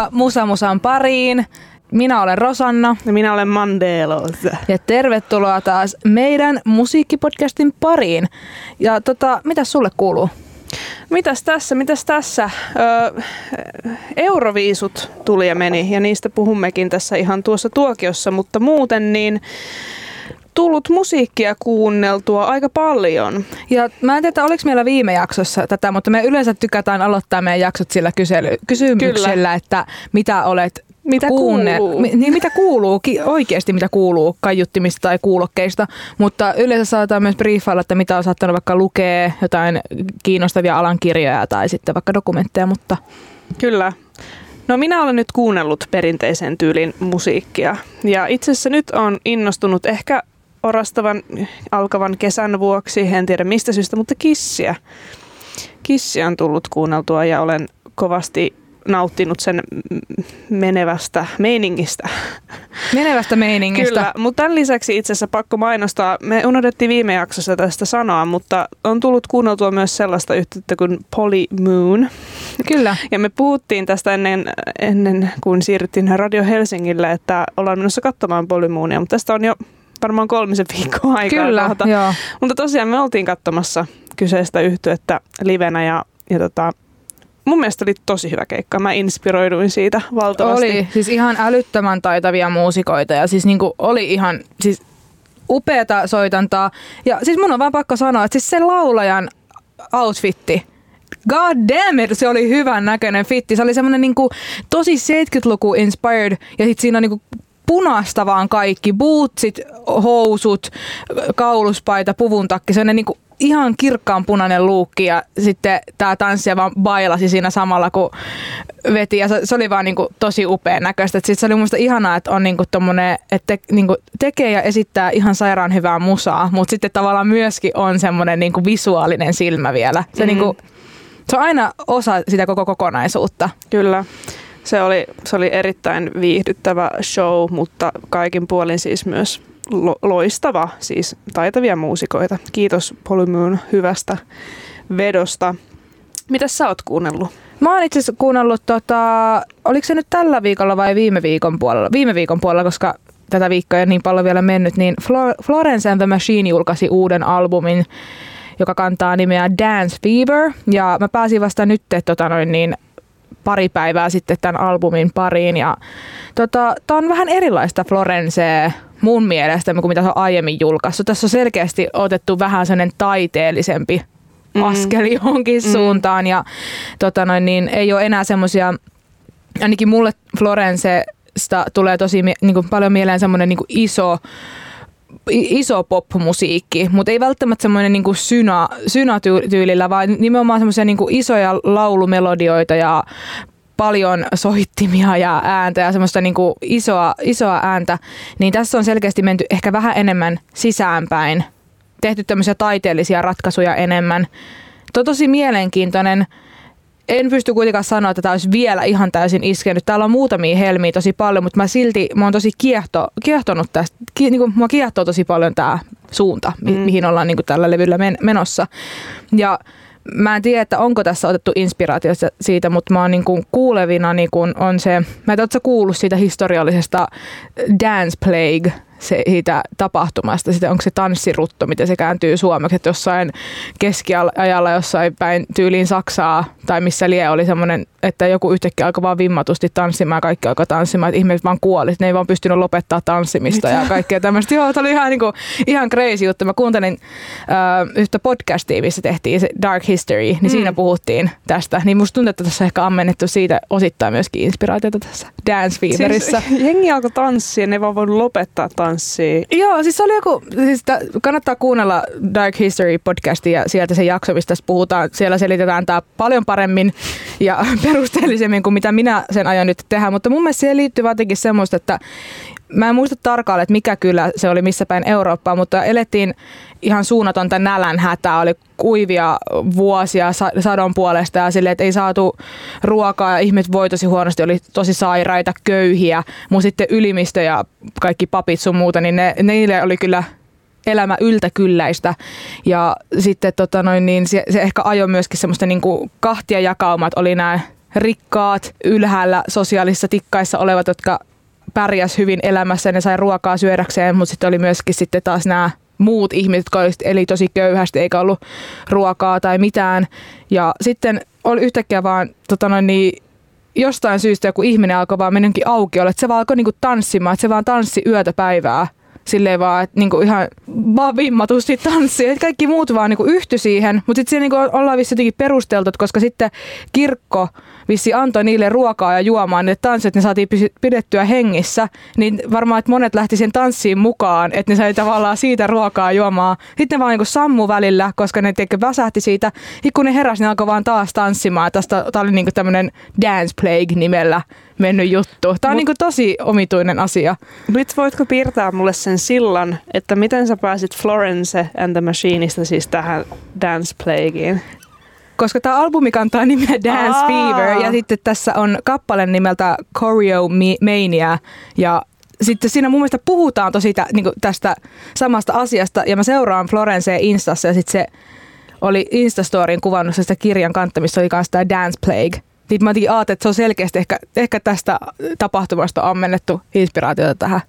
Tervetuloa Musa Musan pariin. Minä olen Rosanna. Ja minä olen Mandelos. Ja tervetuloa taas meidän musiikkipodcastin pariin. Ja tota, mitä sulle kuuluu? Mitäs tässä, mitäs tässä? Öö, Euroviisut tuli ja meni ja niistä puhummekin tässä ihan tuossa tuokiossa, mutta muuten niin tullut musiikkia kuunneltua aika paljon. Ja mä en tiedä, oliko meillä viime jaksossa tätä, mutta me yleensä tykätään aloittaa meidän jaksot sillä kysely, kysymyksellä, Kyllä. että mitä olet mitä kuunne, kuuluu? niin mitä kuuluu, oikeasti mitä kuuluu kaiuttimista tai kuulokkeista, mutta yleensä saadaan myös briefailla, että mitä on saattanut vaikka lukea jotain kiinnostavia alan kirjoja tai sitten vaikka dokumentteja, mutta... Kyllä. No minä olen nyt kuunnellut perinteisen tyylin musiikkia ja itse asiassa nyt on innostunut ehkä orastavan alkavan kesän vuoksi, en tiedä mistä syystä, mutta kissiä. Kissiä on tullut kuunneltua ja olen kovasti nauttinut sen menevästä meiningistä. Menevästä meiningistä. Kyllä, mutta tämän lisäksi itse asiassa pakko mainostaa, me unohdettiin viime jaksossa tästä sanoa, mutta on tullut kuunneltua myös sellaista yhteyttä kuin Poly Moon. Kyllä. Ja me puhuttiin tästä ennen, ennen kuin siirryttiin Radio Helsingille, että ollaan menossa katsomaan Poly Moonia, mutta tästä on jo varmaan kolmisen viikkoa aikaa. Kyllä, joo. Mutta tosiaan me oltiin katsomassa kyseistä yhtyettä livenä ja, ja tota, mun mielestä oli tosi hyvä keikka. Mä inspiroiduin siitä valtavasti. Oli, siis ihan älyttömän taitavia muusikoita ja siis niinku oli ihan siis upeata soitantaa. Ja siis mun on vaan pakko sanoa, että siis se laulajan outfitti, God damn it, se oli hyvän näköinen fitti. Se oli semmoinen niinku tosi 70-luku inspired ja sit siinä on niinku punaista vaan kaikki. Bootsit, housut, kauluspaita, puvun takki. Se on niinku ihan kirkkaan punainen luukki ja sitten tämä tanssija vaan bailasi siinä samalla kun veti ja se, se oli vaan niinku tosi upean näköistä. Sitten se oli musta ihanaa, että on niinku tommonen, että te, niinku tekee ja esittää ihan sairaan hyvää musaa, mutta sitten tavallaan myöskin on semmoinen niinku visuaalinen silmä vielä. Se, mm. niinku, se on aina osa sitä koko kokonaisuutta. Kyllä. Se oli, se oli erittäin viihdyttävä show, mutta kaikin puolin siis myös lo- loistava, siis taitavia muusikoita. Kiitos Polymoon hyvästä vedosta. Mitä sä oot kuunnellut? Mä oon itse asiassa kuunnellut, tota, oliko se nyt tällä viikolla vai viime viikon puolella? Viime viikon puolella, koska tätä viikkoa ei niin paljon vielä mennyt, niin Florence and the Machine julkaisi uuden albumin, joka kantaa nimeä Dance Fever. Ja mä pääsin vasta nyt tota noin, niin pari päivää sitten tämän albumin pariin. Ja tota, tää on vähän erilaista Florence mun mielestä kuin mitä se on aiemmin julkaissut. Tässä on selkeästi otettu vähän sellainen taiteellisempi mm. askel johonkin mm. suuntaan ja tota noin, niin ei ole enää semmoisia, ainakin mulle Florencesta tulee tosi niin kuin paljon mieleen semmoinen niin iso iso pop-musiikki, mutta ei välttämättä semmoinen niin syna, vaan nimenomaan semmoisia niin isoja laulumelodioita ja paljon soittimia ja ääntä ja semmoista niin kuin isoa, isoa ääntä, niin tässä on selkeästi menty ehkä vähän enemmän sisäänpäin, tehty tämmöisiä taiteellisia ratkaisuja enemmän. Tuo on tosi mielenkiintoinen. En pysty kuitenkaan sanoa, että tämä olisi vielä ihan täysin iskenyt. Täällä on muutamia helmiä tosi paljon, mutta mä silti mä oon tosi kiehto, kiehtonut tästä. Ki, niin kuin, mua kiehtoo tosi paljon tämä suunta, mi, mm. mihin ollaan niin kuin tällä levyllä men, menossa. Ja mä en tiedä, että onko tässä otettu inspiraatio siitä, mutta mä oon niin kuin kuulevina niin kuin on se, mä en tiedä, kuullut siitä historiallisesta Dance Plague siitä tapahtumasta. Sitten onko se tanssirutto, miten se kääntyy suomeksi, että jossain keskiajalla jossain päin tyyliin Saksaa tai missä lie oli semmoinen, että joku yhtäkkiä alkoi vaan vimmatusti tanssimaan ja kaikki alkoi tanssimaan, että ihmiset vaan kuoli, ne ei vaan pystynyt lopettaa tanssimista Mitä? ja kaikkea tämmöistä. Joo, se oli ihan, niin kuin, ihan crazy juttu. Mä kuuntelin äh, yhtä podcastia, missä tehtiin se Dark History, niin mm. siinä puhuttiin tästä. Niin musta tuntuu, että tässä on ehkä ammennettu siitä osittain myöskin inspiraatiota tässä Dance Feverissa. Siis, jengi alkoi tanssia, ne ei vaan voinut lopettaa tanssia tanssia. Joo, siis se oli joku, siis t- kannattaa kuunnella Dark History podcastia ja sieltä se jakso, mistä tässä puhutaan. Siellä selitetään tämä paljon paremmin ja perusteellisemmin kuin mitä minä sen ajan nyt tehdä, mutta mun mielestä siihen liittyy jotenkin semmoista, että mä en muista tarkalleen, että mikä kyllä se oli missä päin Eurooppaa, mutta elettiin ihan suunnatonta nälän hätää. Oli kuivia vuosia sadon puolesta ja silleen, että ei saatu ruokaa ja ihmiset voi tosi huonosti, oli tosi sairaita, köyhiä. Mun sitten ylimistö ja kaikki papit sun muuta, niin ne, niille oli kyllä elämä yltäkylläistä. Ja sitten tota noin, niin se, se ehkä ajoi myöskin semmoista niin kuin kahtia jakaumat, oli nämä rikkaat, ylhäällä sosiaalisissa tikkaissa olevat, jotka pärjäs hyvin elämässä ja ne sai ruokaa syödäkseen, mutta sitten oli myöskin sitten taas nämä muut ihmiset, jotka eli tosi köyhästi eikä ollut ruokaa tai mitään. Ja sitten oli yhtäkkiä vaan tota noin, niin, jostain syystä joku ihminen alkoi vaan mennäkin auki, että se vaan alkoi niinku tanssimaan, että se vaan tanssi yötä päivää silleen vaan, että niinku ihan vaan vimmatusti tanssii. Et kaikki muut vaan niinku yhty siihen, mutta sitten niinku ollaan vissi jotenkin perusteltu, koska sitten kirkko vissi antoi niille ruokaa ja juomaan, ne tanssit ne saatiin pidettyä hengissä, niin varmaan, että monet lähti sen tanssiin mukaan, että ne sai tavallaan siitä ruokaa juomaan. Sitten ne vaan niinku sammu välillä, koska ne tiedätkö, väsähti siitä. Ja kun ne heräsi, ne alkoi vaan taas tanssimaan. Tästä, tää oli niinku tämmöinen Dance Plague nimellä mennyt juttu. Tämä on Mut, niin tosi omituinen asia. Nyt voitko piirtää mulle sen sillan, että miten sä pääsit Florence and the Machineista siis tähän Dance Plagueen? koska tämä albumi kantaa nimeä Dance Aa. Fever ja sitten tässä on kappale nimeltä Choreo Mania ja sitten siinä mun mielestä puhutaan tosi tä, niin tästä samasta asiasta ja mä seuraan Florence Instassa ja sitten se oli Instastoryin kuvannut sitä kirjan kantamista, oli kanssa tämä Dance Plague. Niin mä ajattelin, että se on selkeästi ehkä, ehkä tästä tapahtumasta ammennettu inspiraatiota tähän.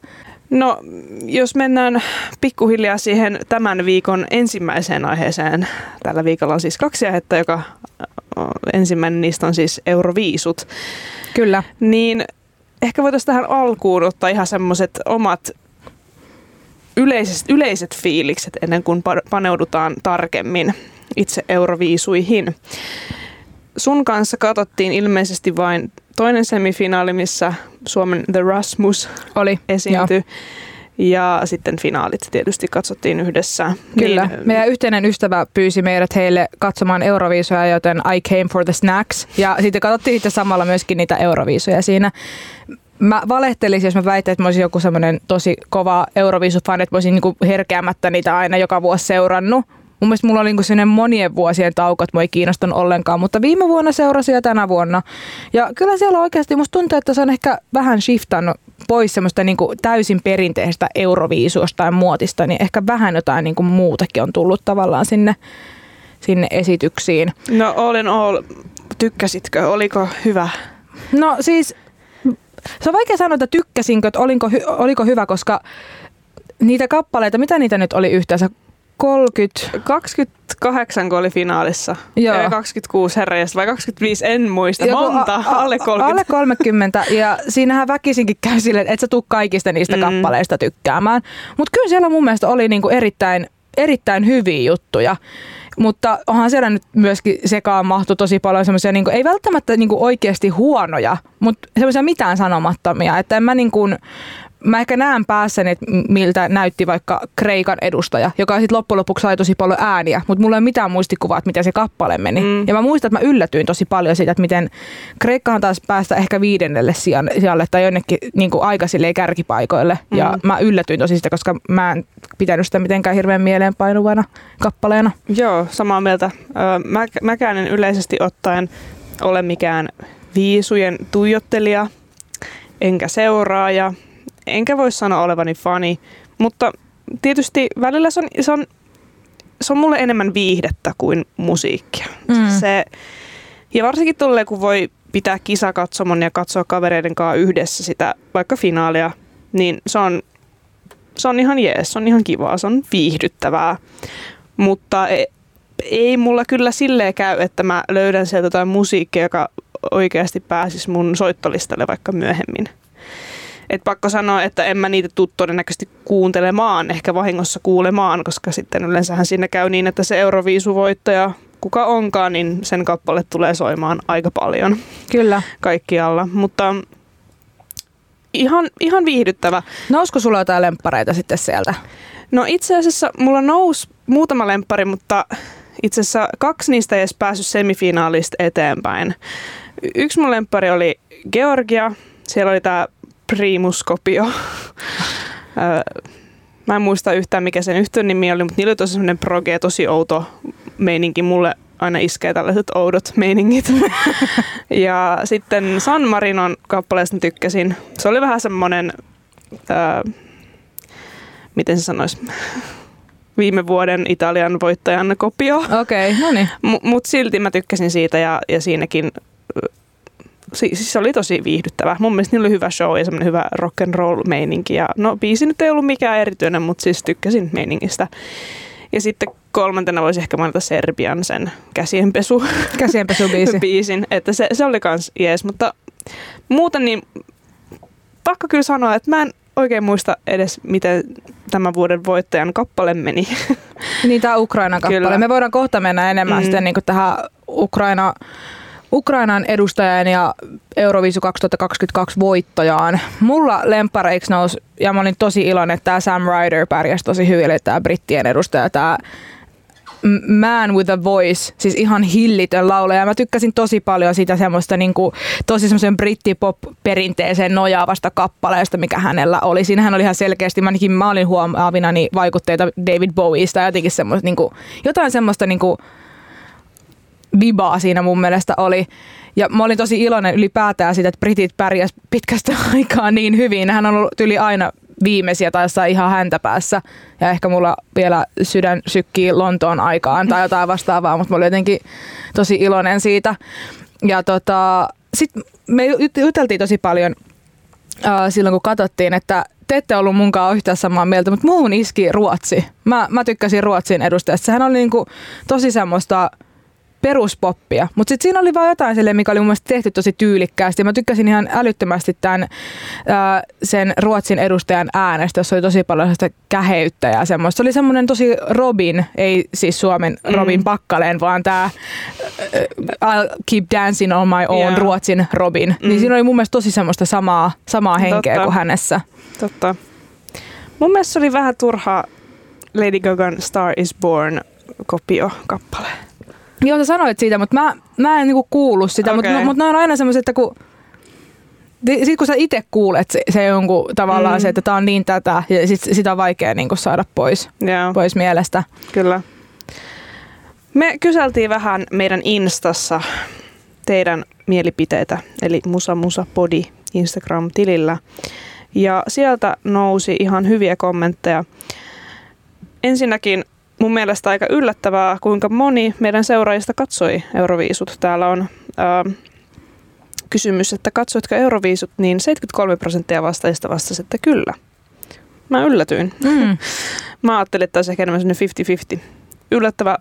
No, jos mennään pikkuhiljaa siihen tämän viikon ensimmäiseen aiheeseen. Tällä viikolla on siis kaksi aihetta, joka ensimmäinen niistä on siis Euroviisut. Kyllä. Niin ehkä voitaisiin tähän alkuun ottaa ihan semmoiset omat yleiset, yleiset fiilikset ennen kuin paneudutaan tarkemmin itse Euroviisuihin. Sun kanssa katsottiin ilmeisesti vain toinen semifinaali, missä Suomen The Rasmus oli esiintyi. Ja sitten finaalit tietysti katsottiin yhdessä. Kyllä. Niin, Meidän yhteinen ystävä pyysi meidät heille katsomaan Euroviisuja, joten I came for the snacks. Ja sitten katsottiin sitten samalla myöskin niitä Euroviisuja siinä. Mä valehtelisin, jos mä väittäisin, että mä olisin joku semmoinen tosi kova Euroviisufan, että mä olisin niinku herkeämättä niitä aina joka vuosi seurannut. Mun mielestä mulla oli niinku sellainen monien vuosien tauko, että mua ei kiinnostanut ollenkaan, mutta viime vuonna seurasin ja tänä vuonna. Ja kyllä siellä oikeasti musta tuntuu, että se on ehkä vähän shiftannut pois semmoista niinku täysin perinteistä euroviisuosta ja muotista, niin ehkä vähän jotain niinku muutakin on tullut tavallaan sinne, sinne esityksiin. No in all, tykkäsitkö? Oliko hyvä? No siis, se on vaikea sanoa, että tykkäsinkö, että oliko, oliko hyvä, koska niitä kappaleita, mitä niitä nyt oli yhteensä? 30. 28 kun oli finaalissa. Joo. Ja 26 herrajasta vai 25, en muista. Joku Monta, a, a, alle 30. Alle 30 ja siinähän väkisinkin käy silleen, että et sä tuu kaikista niistä mm. kappaleista tykkäämään. Mutta kyllä siellä mun mielestä oli niinku erittäin, erittäin hyviä juttuja. Mutta onhan siellä nyt myöskin sekaan mahtu tosi paljon semmoisia, niin ei välttämättä niin oikeasti huonoja, mutta semmoisia mitään sanomattomia. Että en mä niin kuin, mä ehkä näen päässäni, että miltä näytti vaikka Kreikan edustaja, joka sitten loppujen lopuksi sai tosi paljon ääniä, mutta mulla ei ole mitään muistikuvaa, että miten se kappale meni. Mm. Ja mä muistan, että mä yllätyin tosi paljon siitä, että miten Kreikkahan taas päästä ehkä viidennelle sijalle tai jonnekin niin kuin aika kärkipaikoille. Mm. Ja mä yllätyin tosi siitä, koska mä en pitänyt sitä mitenkään hirveän mieleenpainuvana kappaleena. Joo, samaa mieltä. Mä, mäkään en yleisesti ottaen ole mikään viisujen tuijottelija, enkä seuraaja enkä voi sanoa olevani fani, mutta tietysti välillä se on, se on, se on mulle enemmän viihdettä kuin musiikkia. Mm. Se, ja varsinkin tulee, kun voi pitää kisakatsomon ja katsoa kavereiden kanssa yhdessä sitä vaikka finaalia, niin se on, se on ihan jees, se on ihan kivaa, se on viihdyttävää. Mutta ei, ei mulla kyllä silleen käy, että mä löydän sieltä jotain musiikkia, joka oikeasti pääsisi mun soittolistalle vaikka myöhemmin. Et pakko sanoa, että en mä niitä tuu todennäköisesti kuuntelemaan, ehkä vahingossa kuulemaan, koska sitten yleensähän siinä käy niin, että se Euroviisuvoittaja, kuka onkaan, niin sen kappale tulee soimaan aika paljon. Kyllä. Kaikkialla, mutta ihan, ihan viihdyttävä. Nousko sulla jotain lemppareita sitten sieltä? No itse asiassa mulla nousi muutama lemppari, mutta itse asiassa kaksi niistä ei edes päässyt semifinaalista eteenpäin. Yksi mun lemppari oli Georgia. Siellä oli tämä Primus-kopio. Mä en muista yhtään mikä sen yhtiön nimi oli, mutta niillä oli tosi semmoinen proge, tosi outo meininki. Mulle aina iskee tällaiset oudot meiningit. ja sitten San Marinon kappaleesta tykkäsin. Se oli vähän semmoinen, ää, miten se sanoisi, viime vuoden Italian voittajan kopio. Okei, okay, no niin. M- Mutta silti mä tykkäsin siitä ja, ja siinäkin siis se oli tosi viihdyttävä. Mun mielestä niillä oli hyvä show ja semmoinen hyvä rock and roll meininki. Ja no biisi nyt ei ollut mikään erityinen, mutta siis tykkäsin meiningistä. Ja sitten kolmantena voisi ehkä mainita Serbian sen käsienpesu. Käsienpesubiisi. biisin, että se, se oli kans jees, mutta muuten niin pakko kyllä sanoa, että mä en oikein muista edes, miten tämän vuoden voittajan kappale meni. Niin, tämä Ukrainan kappale. Kyllä. Me voidaan kohta mennä enemmän mm. sitten niin tähän Ukraina, Ukrainan edustajan ja Euroviisu 2022 voittajaan. Mulla lempareiksi nousi, ja mä olin tosi iloinen, että tämä Sam Ryder pärjäsi tosi hyvin, eli tämä brittien edustaja, tämä Man with a Voice, siis ihan hillitön laulaja. Mä tykkäsin tosi paljon sitä semmoista niin kuin, tosi semmoisen brittipop-perinteeseen nojaavasta kappaleesta, mikä hänellä oli. Siinähän oli ihan selkeästi, mä ainakin mä olin niin vaikutteita David Bowieista ja jotenkin semmoista, niin kuin, jotain semmoista niin kuin, vibaa siinä mun mielestä oli. Ja mä olin tosi iloinen ylipäätään siitä, että britit pärjäs pitkästä aikaa niin hyvin. Hän on ollut yli aina viimeisiä tai jossain ihan häntä päässä. Ja ehkä mulla vielä sydän sykkii Lontoon aikaan tai jotain vastaavaa, mutta mä olin jotenkin tosi iloinen siitä. Ja tota, sitten me juteltiin tosi paljon äh, silloin, kun katsottiin, että te ette ollut munkaan yhtään samaa mieltä, mutta muun iski Ruotsi. Mä, mä tykkäsin Ruotsin edustajasta. Sehän oli niinku tosi semmoista peruspoppia. Mutta sitten siinä oli vaan jotain sille, mikä oli mun mielestä tehty tosi tyylikkäästi. Mä tykkäsin ihan älyttömästi tämän ää, sen Ruotsin edustajan äänestä, jossa oli tosi paljon sitä käheyttä ja semmoista. Se oli semmoinen tosi Robin, ei siis Suomen mm. Robin Pakkaleen, vaan tämä I'll keep dancing on my own yeah. Ruotsin Robin. Niin mm. Niin siinä oli mun mielestä tosi semmoista samaa, samaa henkeä Totta. kuin hänessä. Totta. Mun mielestä se oli vähän turha Lady Gagan Star is Born kopio kappale. Joo, sä sanoit siitä, mutta mä, mä en niinku kuulu sitä, okay. mutta mut ne on aina semmoiset, että kun sitten kun sä itse kuulet se, se jonkun tavallaan mm. se, että tää on niin tätä, ja sit, sitä on vaikea niin saada pois, yeah. pois mielestä. Kyllä. Me kyseltiin vähän meidän Instassa teidän mielipiteitä, eli Musa Musa Podi Instagram-tilillä. Ja sieltä nousi ihan hyviä kommentteja. Ensinnäkin mun mielestä aika yllättävää, kuinka moni meidän seuraajista katsoi Euroviisut. Täällä on ää, kysymys, että katsoitko Euroviisut, niin 73 prosenttia vastaajista vastasi, että kyllä. Mä yllätyin. Mm. Mä ajattelin, että olisi ehkä enemmän 50-50. Yllättävä,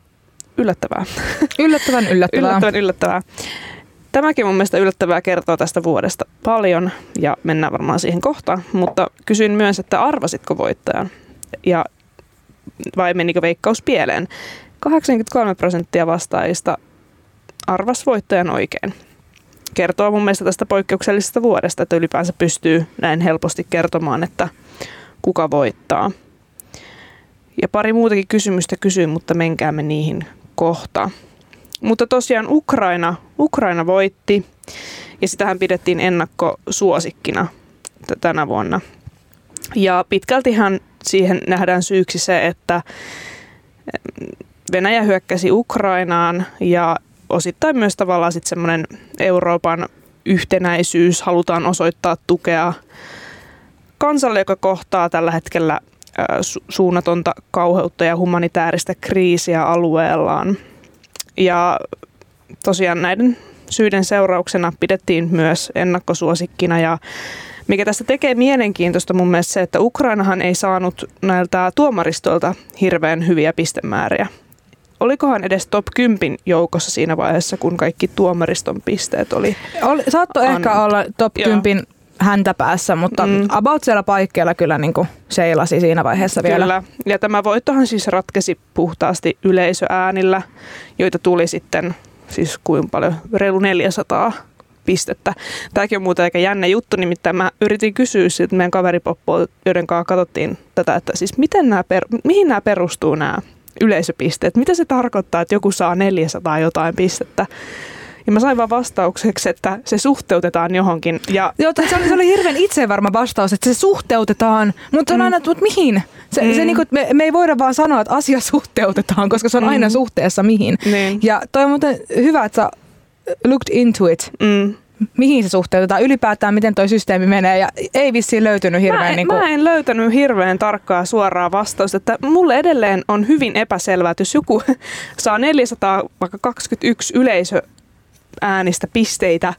yllättävää. Yllättävän yllättävää. yllättävän yllättävää. Tämäkin mun mielestä yllättävää kertoo tästä vuodesta paljon ja mennään varmaan siihen kohtaan, mutta kysyin myös, että arvasitko voittajan? Ja vai menikö veikkaus pieleen. 83 prosenttia vastaajista arvas voittajan oikein. Kertoo mun mielestä tästä poikkeuksellisesta vuodesta, että ylipäänsä pystyy näin helposti kertomaan, että kuka voittaa. Ja pari muutakin kysymystä kysyin, mutta menkäämme niihin kohta. Mutta tosiaan Ukraina, Ukraina voitti ja sitähän pidettiin ennakkosuosikkina tänä vuonna. Ja pitkältihän siihen nähdään syyksi se, että Venäjä hyökkäsi Ukrainaan ja osittain myös tavallaan sitten semmoinen Euroopan yhtenäisyys, halutaan osoittaa tukea kansalle, joka kohtaa tällä hetkellä su- suunnatonta kauheutta ja humanitaarista kriisiä alueellaan. Ja tosiaan näiden syiden seurauksena pidettiin myös ennakkosuosikkina ja mikä tästä tekee mielenkiintoista mun mielestä se, että Ukrainahan ei saanut näiltä tuomaristolta hirveän hyviä pistemääriä. Olikohan edes top 10 joukossa siinä vaiheessa, kun kaikki tuomariston pisteet oli? oli saatto an... ehkä olla top 10 häntä päässä, mutta mm. about siellä paikkeilla kyllä niin kuin seilasi siinä vaiheessa vielä. Kyllä, ja tämä voittohan siis ratkesi puhtaasti yleisöäänillä, joita tuli sitten siis kuinka paljon, reilu 400 pistettä. Tämäkin on muuten aika jännä juttu, nimittäin mä yritin kysyä siltä meidän kaveripoppoa, joiden kanssa katsottiin tätä, että siis miten nämä per, mihin nämä perustuu nämä yleisöpisteet? Mitä se tarkoittaa, että joku saa 400 jotain pistettä? Ja mä sain vaan vastaukseksi, että se suhteutetaan johonkin. Ja... Joo, se oli, se oli hirveän itsevarma vastaus, että se suhteutetaan, mutta se on mm. aina, että mihin? Se, mm. se niin kuin, me, me ei voida vaan sanoa, että asia suhteutetaan, koska se on mm. aina suhteessa mihin. Niin. Ja toi on muuten hyvä, että sä looked into it. Mm. Mihin se suhteutetaan ylipäätään, miten toi systeemi menee ja ei vissiin löytynyt hirveän... Mä en, niin kuin... mä en löytänyt hirveän tarkkaa suoraa vastausta, että mulle edelleen on hyvin epäselvää, että jos joku saa 421 yleisöäänistä pisteitä,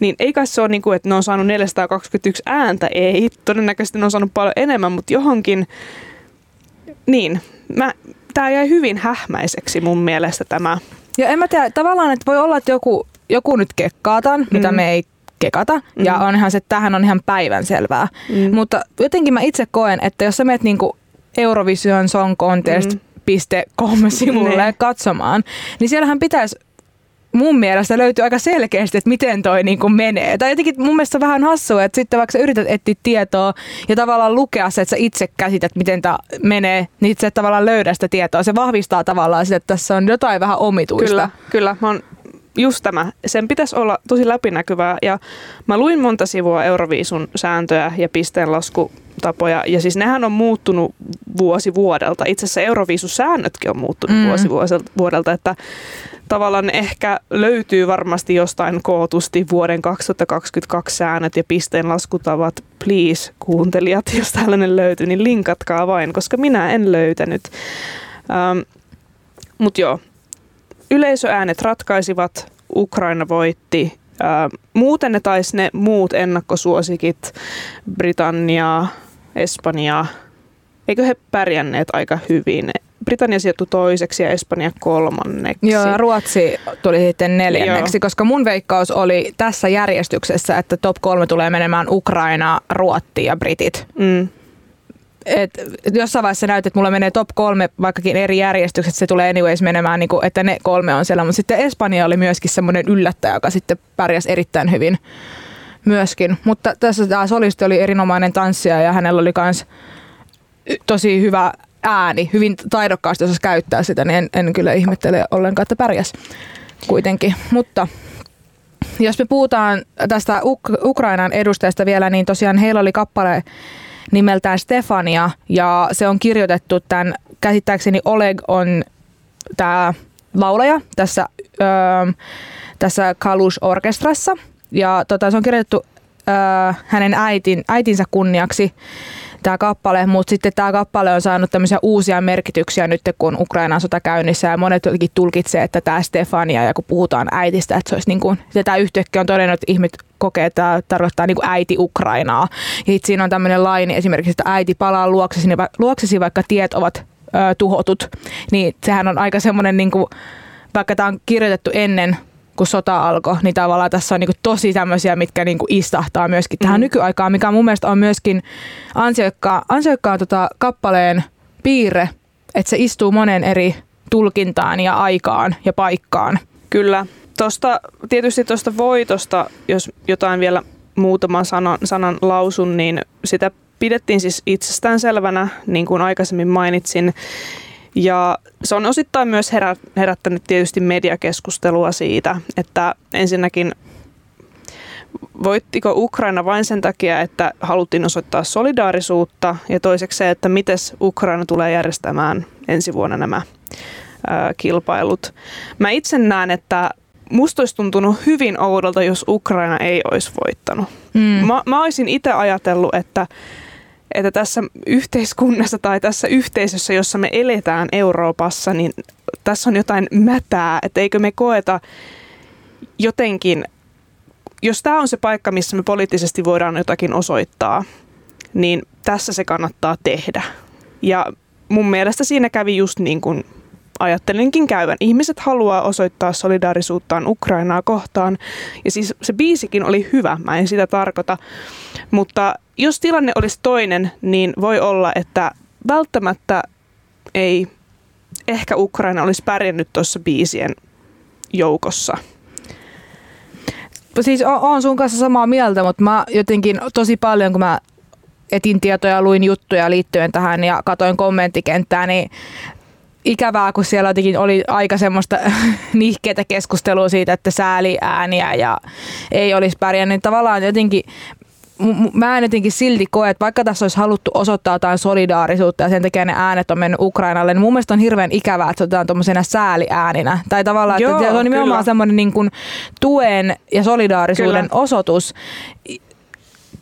niin ei kai se ole niin kuin, että ne on saanut 421 ääntä, ei. Todennäköisesti ne on saanut paljon enemmän, mutta johonkin, niin, mä, tämä jäi hyvin hähmäiseksi mun mielestä tämä. Ja en mä tiedä, tavallaan, että voi olla, että joku, joku nyt kekkaataan, mm. mitä me ei kekata. Mm. Ja onhan se, että tähän on ihan päivän selvää. Mm. Mutta jotenkin mä itse koen, että jos sä menet niinku Eurovision Song Contest mm. sivulle niin. katsomaan, niin siellähän pitäisi mun mielestä löytyy aika selkeästi, että miten toi niin kuin menee. Tai jotenkin mun mielestä on vähän hassua, että sitten vaikka sä yrität etsiä tietoa ja tavallaan lukea se, että sä itse käsität, miten tämä menee, niin se tavallaan löydä sitä tietoa. Se vahvistaa tavallaan sitä, että tässä on jotain vähän omituista. Kyllä, kyllä. Mä oon just tämä. Sen pitäisi olla tosi läpinäkyvää. Ja mä luin monta sivua Euroviisun sääntöjä ja pisteenlaskutapoja. Ja siis nehän on muuttunut vuosi vuodelta. Itse asiassa Euroviisun säännötkin on muuttunut mm. vuosi vuodelta. Että tavallaan ehkä löytyy varmasti jostain kootusti vuoden 2022 säännöt ja pisteenlaskutavat. Please, kuuntelijat, jos tällainen löytyy, niin linkatkaa vain, koska minä en löytänyt. Ähm, Mutta joo, yleisöäänet ratkaisivat, Ukraina voitti. Ää, muuten ne taisi ne muut ennakkosuosikit, Britannia, Espanja, eikö he pärjänneet aika hyvin? Britannia sijoittui toiseksi ja Espanja kolmanneksi. Joo, ja Ruotsi tuli sitten neljänneksi, Joo. koska mun veikkaus oli tässä järjestyksessä, että top kolme tulee menemään Ukraina, Ruotti ja Britit. Mm et jossain vaiheessa näyt, että mulla menee top kolme, vaikkakin eri järjestykset, se tulee anyways menemään, niin kuin, että ne kolme on siellä. Mutta sitten Espanja oli myöskin semmoinen yllättäjä, joka sitten pärjäsi erittäin hyvin myöskin. Mutta tässä tämä solisti oli erinomainen tanssija ja hänellä oli myös tosi hyvä ääni, hyvin taidokkaasti osasi käyttää sitä, niin en, en kyllä ihmettele ollenkaan, että pärjäs kuitenkin. Mutta jos me puhutaan tästä Uk- Ukrainan edustajasta vielä, niin tosiaan heillä oli kappale nimeltään Stefania ja se on kirjoitettu tämän, käsittääkseni Oleg on tämä laulaja tässä, öö, tässä Kalush-orkestrassa ja tota, se on kirjoitettu öö, hänen äitin, äitinsä kunniaksi tämä kappale, mutta sitten tämä kappale on saanut tämmöisiä uusia merkityksiä nyt, kun Ukrainan sota käynnissä ja monet jotenkin tulkitsee, että tämä Stefania ja kun puhutaan äitistä, että se olisi niin kuin, tämä yhtäkkiä on todennut, että ihmiset kokee, että tämä tarkoittaa niin kuin äiti Ukrainaa. Ja sitten siinä on tämmöinen laini esimerkiksi, että äiti palaa luoksesi, luoksesi vaikka tiet ovat ö, tuhotut. Niin sehän on aika semmoinen, niin kuin, vaikka tämä on kirjoitettu ennen kun sota alkoi, niin tavallaan tässä on niin tosi tämmöisiä, mitkä niin istahtaa myöskin tähän mm. nykyaikaan, mikä mun mielestä on myöskin ansiokkaan, ansiokkaan tota kappaleen piirre, että se istuu monen eri tulkintaan ja aikaan ja paikkaan. Kyllä. Tosta, tietysti tuosta voitosta, jos jotain vielä muutaman sanan, sanan lausun, niin sitä pidettiin siis itsestään selvänä, niin kuin aikaisemmin mainitsin. Ja se on osittain myös herä, herättänyt tietysti mediakeskustelua siitä, että ensinnäkin voittiko Ukraina vain sen takia, että haluttiin osoittaa solidaarisuutta ja toiseksi se, että miten Ukraina tulee järjestämään ensi vuonna nämä ää, kilpailut. Mä itse näen, että musta olisi tuntunut hyvin oudolta, jos Ukraina ei olisi voittanut. Mm. Mä, mä olisin itse ajatellut, että että tässä yhteiskunnassa tai tässä yhteisössä, jossa me eletään Euroopassa, niin tässä on jotain mätää, että eikö me koeta jotenkin, jos tämä on se paikka, missä me poliittisesti voidaan jotakin osoittaa, niin tässä se kannattaa tehdä. Ja mun mielestä siinä kävi just niin kuin ajattelinkin käyvän. Ihmiset haluaa osoittaa solidaarisuuttaan Ukrainaa kohtaan. Ja siis se biisikin oli hyvä, mä en sitä tarkoita. Mutta jos tilanne olisi toinen, niin voi olla, että välttämättä ei ehkä Ukraina olisi pärjännyt tuossa biisien joukossa. Siis on sun kanssa samaa mieltä, mutta mä jotenkin tosi paljon, kun mä etin tietoja, luin juttuja liittyen tähän ja katoin kommenttikenttää, niin ikävää, kun siellä jotenkin oli aika semmoista nihkeitä keskustelua siitä, että sääli ääniä ja ei olisi pärjännyt. Tavallaan jotenkin mä en jotenkin silti koe, että vaikka tässä olisi haluttu osoittaa jotain solidaarisuutta ja sen takia ne äänet on mennyt Ukrainalle, niin mun mielestä on hirveän ikävää, että se otetaan tuommoisena sääliääninä. Tai tavallaan, Joo, että se on nimenomaan semmoinen niin kuin tuen ja solidaarisuuden kyllä. osoitus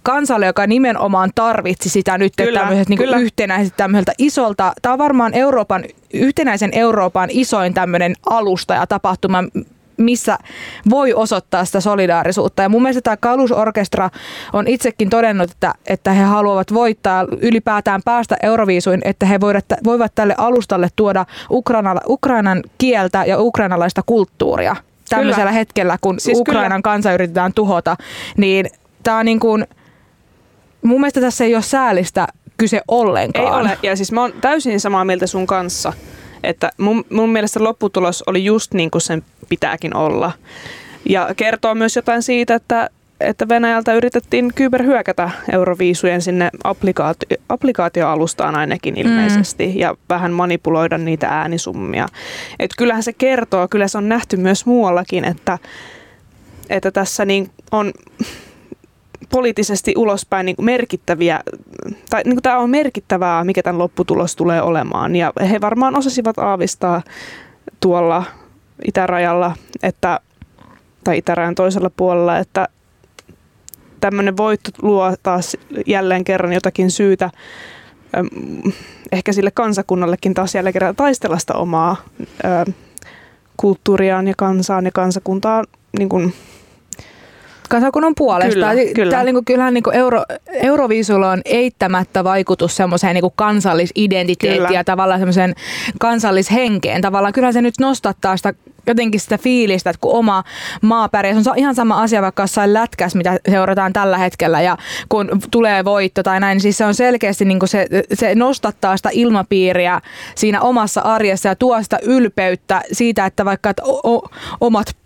kansalle, joka nimenomaan tarvitsi sitä nyt kyllä, tämmöiset niin yhtenäiset tämmöiseltä isolta, tämä on varmaan Euroopan, yhtenäisen Euroopan isoin tämmöinen alusta ja tapahtuma, missä voi osoittaa sitä solidaarisuutta. Ja mun mielestä tämä Kalusorkestra on itsekin todennut, että, että he haluavat voittaa ylipäätään päästä Euroviisuin, että he voivat, voivat tälle alustalle tuoda Ukraina, Ukrainan kieltä ja ukrainalaista kulttuuria tämmöisellä kyllä. hetkellä, kun siis Ukrainan kyllä. kansa yritetään tuhota, niin tämä on niin kuin, mun mielestä tässä ei ole säälistä kyse ollenkaan. Ei ole, ja siis mä oon täysin samaa mieltä sun kanssa, että mun, mun mielestä lopputulos oli just niin kuin sen pitääkin olla. Ja kertoo myös jotain siitä, että, että Venäjältä yritettiin kyberhyökätä Euroviisujen sinne applikaatio, applikaatioalustaan ainakin mm. ilmeisesti mm. ja vähän manipuloida niitä äänisummia. Et kyllähän se kertoo, kyllä se on nähty myös muuallakin, että, että tässä niin on poliittisesti ulospäin niin merkittäviä, tai niin tämä on merkittävää, mikä tämän lopputulos tulee olemaan. Ja he varmaan osasivat aavistaa tuolla itärajalla, että, tai itärajan toisella puolella, että tämmöinen voitto luo taas jälleen kerran jotakin syytä ehkä sille kansakunnallekin taas jälleen kerran taistella sitä omaa kulttuuriaan ja kansaan ja kansakuntaa niin kuin kansakunnan puolesta. Kyllä, kyllä. Täällä niinku, kyllähän niinku Euro, Euroviisulla on eittämättä vaikutus semmoiseen niinku kansallisidentiteettiin kyllä. ja tavallaan semmoiseen kansallishenkeen. Tavallaan kyllä se nyt nostattaa sitä jotenkin sitä fiilistä, että kun oma maa pärjää. Se on ihan sama asia vaikka jossain lätkäs, mitä seurataan tällä hetkellä ja kun tulee voitto tai näin, niin siis se on selkeästi niin se, se nostattaa sitä ilmapiiriä siinä omassa arjessa ja tuo sitä ylpeyttä siitä, että vaikka että o, o, omat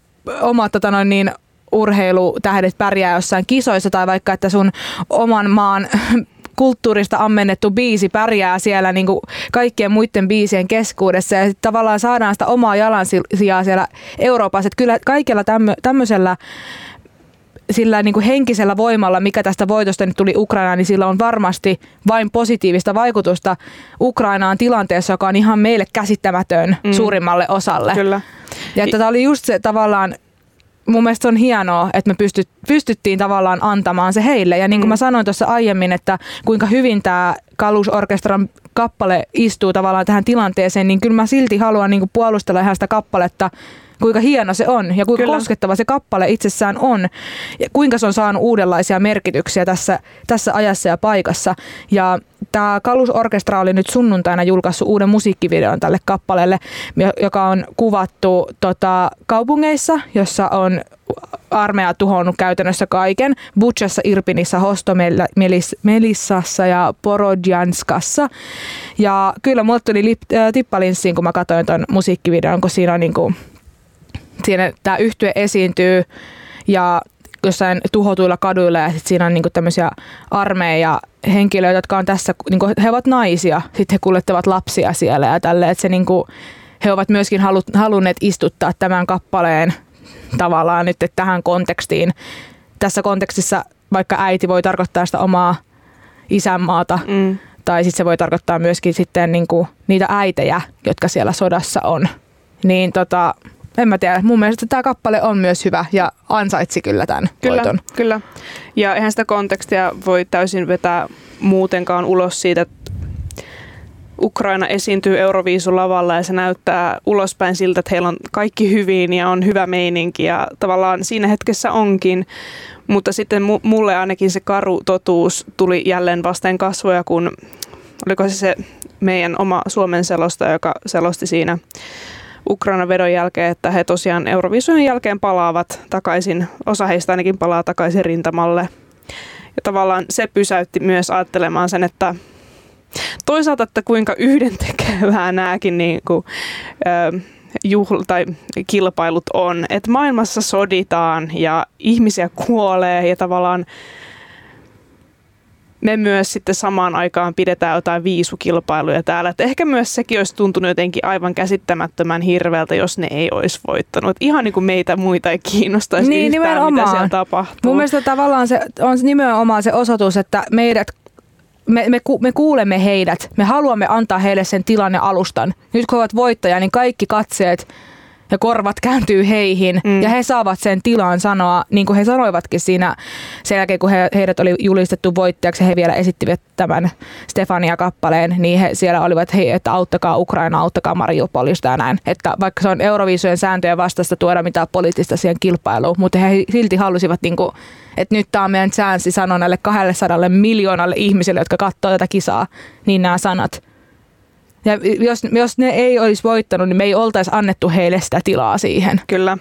omat tota noin, niin, urheilutähdet pärjää jossain kisoissa tai vaikka, että sun oman maan kulttuurista ammennettu biisi pärjää siellä niin kuin kaikkien muiden biisien keskuudessa ja tavallaan saadaan sitä omaa jalansijaa siellä Euroopassa. Että kyllä kaikella tämmöisellä sillä niin kuin henkisellä voimalla, mikä tästä voitosta nyt tuli Ukrainaan, niin sillä on varmasti vain positiivista vaikutusta Ukrainaan tilanteessa, joka on ihan meille käsittämätön mm. suurimmalle osalle. Kyllä. Ja että tämä oli just se tavallaan mun mielestä on hienoa, että me pystyt, pystyttiin tavallaan antamaan se heille. Ja niin kuin mm. mä sanoin tuossa aiemmin, että kuinka hyvin tämä Kalusorkestran kappale istuu tavallaan tähän tilanteeseen, niin kyllä mä silti haluan niin kuin puolustella ihan sitä kappaletta kuinka hieno se on ja kuinka Kyllä. koskettava se kappale itsessään on ja kuinka se on saanut uudenlaisia merkityksiä tässä, tässä ajassa ja paikassa. Ja tämä Kalusorkestra oli nyt sunnuntaina julkaissut uuden musiikkivideon tälle kappaleelle, joka on kuvattu tota, kaupungeissa, jossa on armeija tuhonnut käytännössä kaiken. Butchassa, Irpinissä, Hostomelissassa ja Porodjanskassa. Ja kyllä mulle tuli lip, äh, tippalinssiin, kun mä katsoin ton musiikkivideon, kun siinä on niinku siinä tämä yhtye esiintyy ja jossain tuhotuilla kaduilla ja sitten siinä on niinku tämmöisiä armeija henkilöitä, jotka on tässä, niinku, he ovat naisia, sitten he kuljettavat lapsia siellä ja tälle, että se niinku, he ovat myöskin halu, halunneet istuttaa tämän kappaleen tavallaan nyt tähän kontekstiin. Tässä kontekstissa vaikka äiti voi tarkoittaa sitä omaa isänmaata, mm. tai sitten se voi tarkoittaa myöskin sitten niinku niitä äitejä, jotka siellä sodassa on. Niin tota, en mä tiedä. Mun mielestä tämä kappale on myös hyvä ja ansaitsi kyllä tämän kyllä, voiton. Kyllä, ja eihän sitä kontekstia voi täysin vetää muutenkaan ulos siitä, että Ukraina esiintyy Euroviisulavalla ja se näyttää ulospäin siltä, että heillä on kaikki hyvin ja on hyvä meininki ja tavallaan siinä hetkessä onkin. Mutta sitten mulle ainakin se karu totuus tuli jälleen vasten kasvoja, kun oliko se se meidän oma Suomen selosta, joka selosti siinä Ukrainan vedon jälkeen, että he tosiaan Euroviisujen jälkeen palaavat takaisin, osa heistä ainakin palaa takaisin rintamalle. Ja tavallaan se pysäytti myös ajattelemaan sen, että toisaalta, että kuinka yhdentekevää nämäkin niin kuin, ö, juhl- tai kilpailut on. Että maailmassa soditaan ja ihmisiä kuolee ja tavallaan me myös sitten samaan aikaan pidetään jotain viisukilpailuja täällä. Et ehkä myös sekin olisi tuntunut jotenkin aivan käsittämättömän hirveältä, jos ne ei olisi voittanut. Ihan niin kuin meitä muita ei kiinnostaisi niin, yhtään, nimenomaan. mitä siellä tapahtuu. Mun mielestä tavallaan se on nimenomaan se osoitus, että meidät me, me, me kuulemme heidät, me haluamme antaa heille sen tilanne alustan. Nyt kun ovat voittaja, niin kaikki katseet ja korvat kääntyy heihin mm. ja he saavat sen tilaan sanoa, niin kuin he sanoivatkin siinä sen jälkeen, kun he, heidät oli julistettu voittajaksi, he vielä esittivät tämän Stefania-kappaleen, niin he siellä olivat, hei, että auttakaa Ukraina, auttakaa Mariupolista ja näin. Että vaikka se on Euroviisujen sääntöjen vastasta tuoda mitään poliittista siihen kilpailuun, mutta he silti halusivat, niin kuin, että nyt tämä on meidän chanssi sanoa näille 200 miljoonalle ihmisille, jotka katsoo tätä kisaa, niin nämä sanat – ja jos, jos ne ei olisi voittanut, niin me ei oltaisi annettu heille sitä tilaa siihen. Kyllä.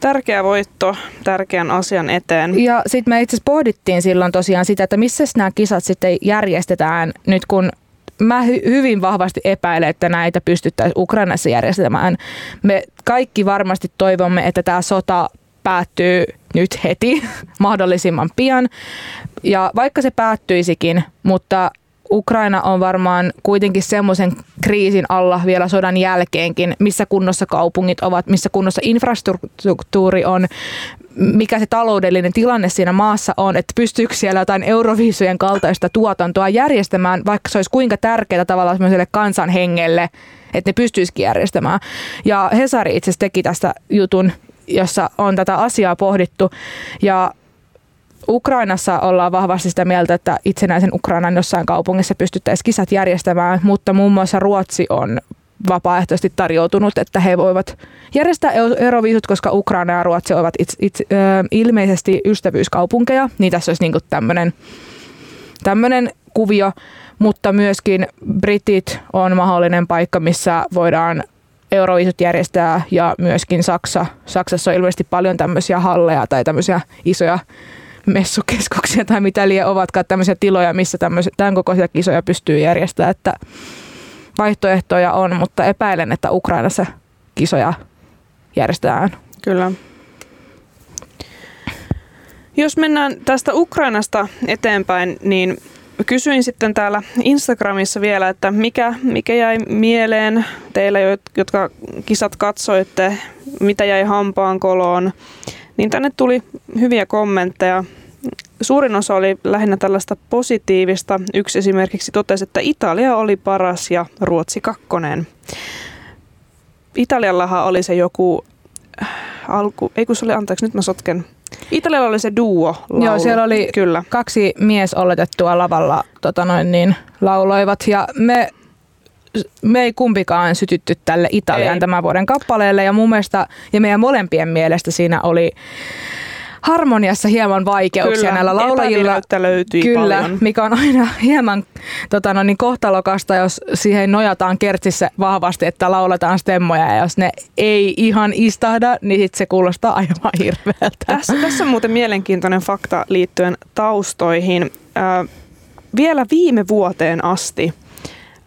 Tärkeä voitto tärkeän asian eteen. Ja sitten me itse asiassa pohdittiin silloin tosiaan sitä, että missä nämä kisat sitten järjestetään nyt kun mä hy- hyvin vahvasti epäilen, että näitä pystyttäisiin Ukrainassa järjestämään. Me kaikki varmasti toivomme, että tämä sota päättyy nyt heti, mahdollisimman pian. Ja vaikka se päättyisikin, mutta Ukraina on varmaan kuitenkin semmoisen kriisin alla vielä sodan jälkeenkin, missä kunnossa kaupungit ovat, missä kunnossa infrastruktuuri on, mikä se taloudellinen tilanne siinä maassa on, että pystyykö siellä jotain Euroviisujen kaltaista tuotantoa järjestämään, vaikka se olisi kuinka tärkeää tavallaan semmoiselle kansanhengelle, että ne pystyisikin järjestämään. Ja Hesari itse asiassa teki tästä jutun, jossa on tätä asiaa pohdittu. Ja Ukrainassa ollaan vahvasti sitä mieltä, että itsenäisen Ukrainan jossain kaupungissa pystyttäisiin kisat järjestämään, mutta muun muassa Ruotsi on vapaaehtoisesti tarjoutunut, että he voivat järjestää Euroviisut, koska Ukraina ja Ruotsi ovat itse, itse, ilmeisesti ystävyyskaupunkeja, niin tässä olisi niin tämmöinen tämmöinen kuvio, mutta myöskin Britit on mahdollinen paikka, missä voidaan Euroviisut järjestää ja myöskin Saksa. Saksassa on ilmeisesti paljon tämmöisiä halleja tai tämmöisiä isoja messukeskuksia tai mitä liian ovatkaan tämmöisiä tiloja, missä tämän kokoisia kisoja pystyy järjestämään, että vaihtoehtoja on, mutta epäilen, että Ukrainassa kisoja järjestetään. Kyllä. Jos mennään tästä Ukrainasta eteenpäin, niin kysyin sitten täällä Instagramissa vielä, että mikä, mikä jäi mieleen teillä, jotka kisat katsoitte, mitä jäi hampaan koloon niin tänne tuli hyviä kommentteja. Suurin osa oli lähinnä tällaista positiivista. Yksi esimerkiksi totesi, että Italia oli paras ja Ruotsi kakkonen. Italiallahan oli se joku äh, alku, ei kun se oli, anteeksi nyt mä sotken. Italialla oli se duo laulu. Joo, siellä oli Kyllä. kaksi mies oletettua lavalla tota noin, niin, lauloivat ja me me ei kumpikaan sytytty tälle Italian ei. tämän vuoden kappaleelle ja mun mielestä, ja meidän molempien mielestä siinä oli harmoniassa hieman vaikeuksia kyllä, näillä laulajilla. löytyi Kyllä, paljon. mikä on aina hieman tota, no niin, kohtalokasta, jos siihen nojataan kertsissä vahvasti, että lauletaan stemmoja ja jos ne ei ihan istahda, niin sit se kuulostaa aivan hirveältä. Tässä, tässä on muuten mielenkiintoinen fakta liittyen taustoihin. Äh, vielä viime vuoteen asti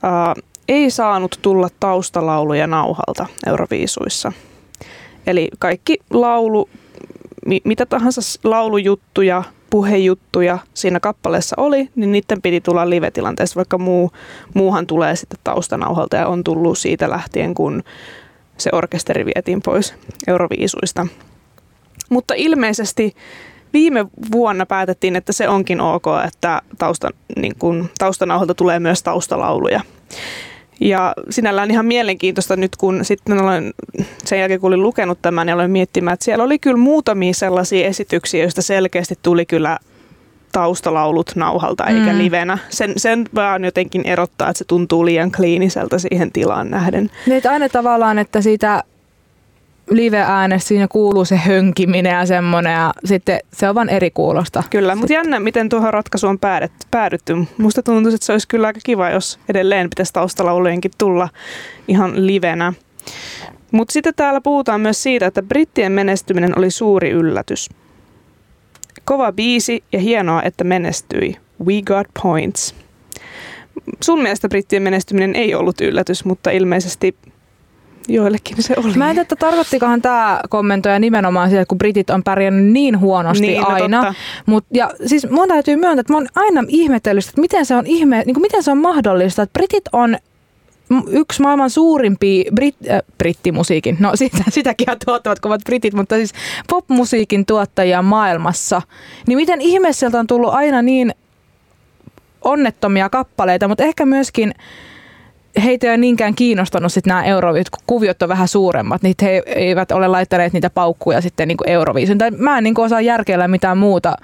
äh, ei saanut tulla taustalauluja nauhalta Euroviisuissa. Eli kaikki laulu, mitä tahansa laulujuttuja, puhejuttuja siinä kappaleessa oli, niin niiden piti tulla live-tilanteessa, vaikka muu, muuhan tulee sitten taustanauhalta ja on tullut siitä lähtien, kun se orkesteri vietiin pois Euroviisuista. Mutta ilmeisesti viime vuonna päätettiin, että se onkin ok, että tausta, niin kun, taustanauhalta tulee myös taustalauluja. Ja sinällään ihan mielenkiintoista nyt, kun sitten olen sen jälkeen, kun olin lukenut tämän, niin olen miettimään, että siellä oli kyllä muutamia sellaisia esityksiä, joista selkeästi tuli kyllä taustalaulut nauhalta eikä mm. livenä. Sen, sen vaan jotenkin erottaa, että se tuntuu liian kliiniseltä siihen tilaan nähden. Niin, aina tavallaan, että siitä live-äänessä siinä kuuluu se hönkiminen ja semmoinen ja sitten se on vaan eri kuulosta. Kyllä, mutta jännä, miten tuohon ratkaisuun on päädytty. Musta tuntuu, että se olisi kyllä aika kiva, jos edelleen pitäisi taustalaulujenkin tulla ihan livenä. Mutta sitten täällä puhutaan myös siitä, että brittien menestyminen oli suuri yllätys. Kova biisi ja hienoa, että menestyi. We got points. Sun mielestä brittien menestyminen ei ollut yllätys, mutta ilmeisesti joillekin se oli. Mä en tiedä, tarkoittikohan tämä kommentoija nimenomaan siitä, kun britit on pärjännyt niin huonosti niin, no aina. Mut, ja siis mun täytyy myöntää, että mä oon aina ihmetellyt, että miten se on, ihme, niin kuin miten se on mahdollista, että britit on yksi maailman suurimpia brit, äh, brittimusiikin, no sitä, sitäkin tuottavat kovat britit, mutta siis popmusiikin tuottajia maailmassa. Niin miten ihmeessä sieltä on tullut aina niin onnettomia kappaleita, mutta ehkä myöskin heitä ei niinkään kiinnostanut sit nämä Euroviisut, kun kuviot on vähän suuremmat, niin he eivät ole laittaneet niitä paukkuja sitten niin Euroviisun. Tai mä en niin osaa järkeillä mitään muuta.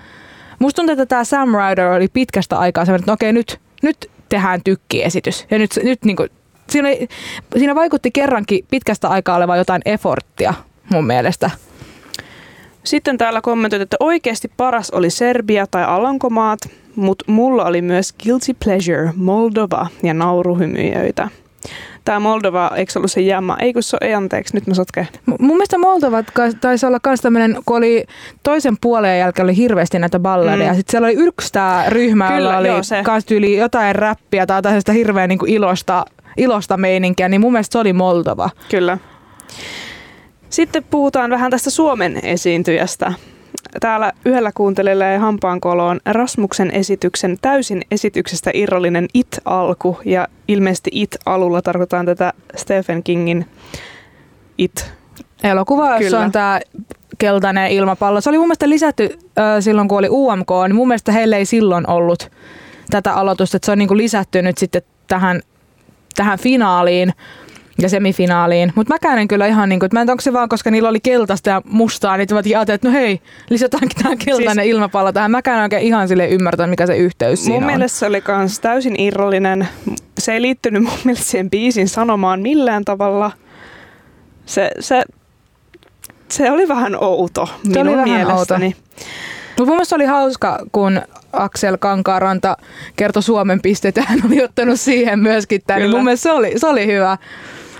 Musta tuntuu, että tämä Sam Ryder oli pitkästä aikaa sellainen, että okei, nyt, nyt tehdään tykkiesitys. Ja nyt, nyt niin kuin, siinä, siinä vaikutti kerrankin pitkästä aikaa olevan jotain efforttia mun mielestä. Sitten täällä kommentoit, että oikeasti paras oli Serbia tai Alankomaat, mutta mulla oli myös Guilty Pleasure, Moldova ja nauruhymyjöitä. Tämä Moldova, eikö se ollut se jämma? Ei kun se ei anteeksi, nyt mä sotken. M- mun mielestä Moldova taisi olla myös tämmöinen, kun oli toisen puolen jälkeen oli hirveästi näitä balladeja. Mm. Sitten siellä oli yksi tämä ryhmä, Kyllä, jolla oli kans tyyli jotain räppiä tai tällaista hirveän niin kuin ilosta, ilosta meininkiä, niin mun mielestä se oli Moldova. Kyllä. Sitten puhutaan vähän tästä Suomen esiintyjästä. Täällä yhdellä kuuntelijalla ja hampaankoloon Rasmuksen esityksen täysin esityksestä irrallinen It-alku. Ja ilmeisesti It-alulla tarkoitaan tätä Stephen Kingin It. Elokuva, jossa on tämä keltainen ilmapallo. Se oli mun mielestä lisätty äh, silloin, kun oli UMK, niin mun mielestä heille ei silloin ollut tätä aloitusta. Että se on niin kuin lisätty nyt sitten tähän, tähän finaaliin ja semifinaaliin. Mutta mäkään en kyllä ihan niin kuin, että mä en onko se vaan, koska niillä oli keltaista ja mustaa, niin mä ajattelin, että no hei, lisätäänkin tämä keltainen siis, ilmapallo tähän. Mäkään en oikein ihan sille ymmärtää, mikä se yhteys siinä Mun on. mielestä se oli kans täysin irrallinen. Se ei liittynyt mun mielestä siihen biisin sanomaan millään tavalla. Se, se, se oli vähän outo se minun oli vähän mielestäni. Outo. Mutta mun mielestä oli hauska, kun Aksel Kankaaranta kertoi Suomen pisteet ja hän oli ottanut siihen myöskin tämän. Niin mun mielestä se oli, se oli hyvä.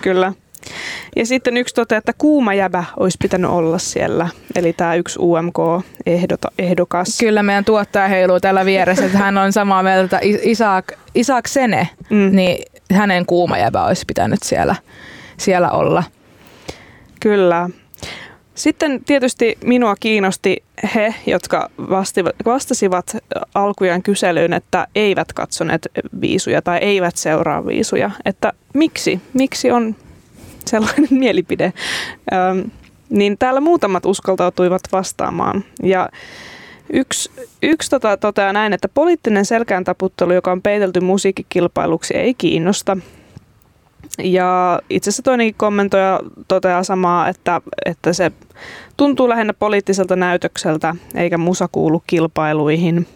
Kyllä. Ja sitten yksi toteaa, että kuuma jäbä olisi pitänyt olla siellä, eli tämä yksi UMK-ehdokas. Kyllä meidän tuottaja heiluu täällä vieressä, että hän on samaa mieltä, että Isak, Isak Sene, mm. niin hänen kuuma jäbä olisi pitänyt siellä, siellä olla. Kyllä. Sitten tietysti minua kiinnosti he, jotka vastasivat alkujaan kyselyyn, että eivät katsoneet viisuja tai eivät seuraa viisuja. Että miksi? Miksi on sellainen mielipide? Ähm, niin täällä muutamat uskaltautuivat vastaamaan. Ja Yksi, yksi tota, toteaa näin, että poliittinen selkään taputtelu, joka on peitelty musiikkikilpailuksi, ei kiinnosta. Ja itse asiassa toinenkin kommentoija toteaa samaa, että, että se tuntuu lähinnä poliittiselta näytökseltä, eikä musa kuulu kilpailuihin.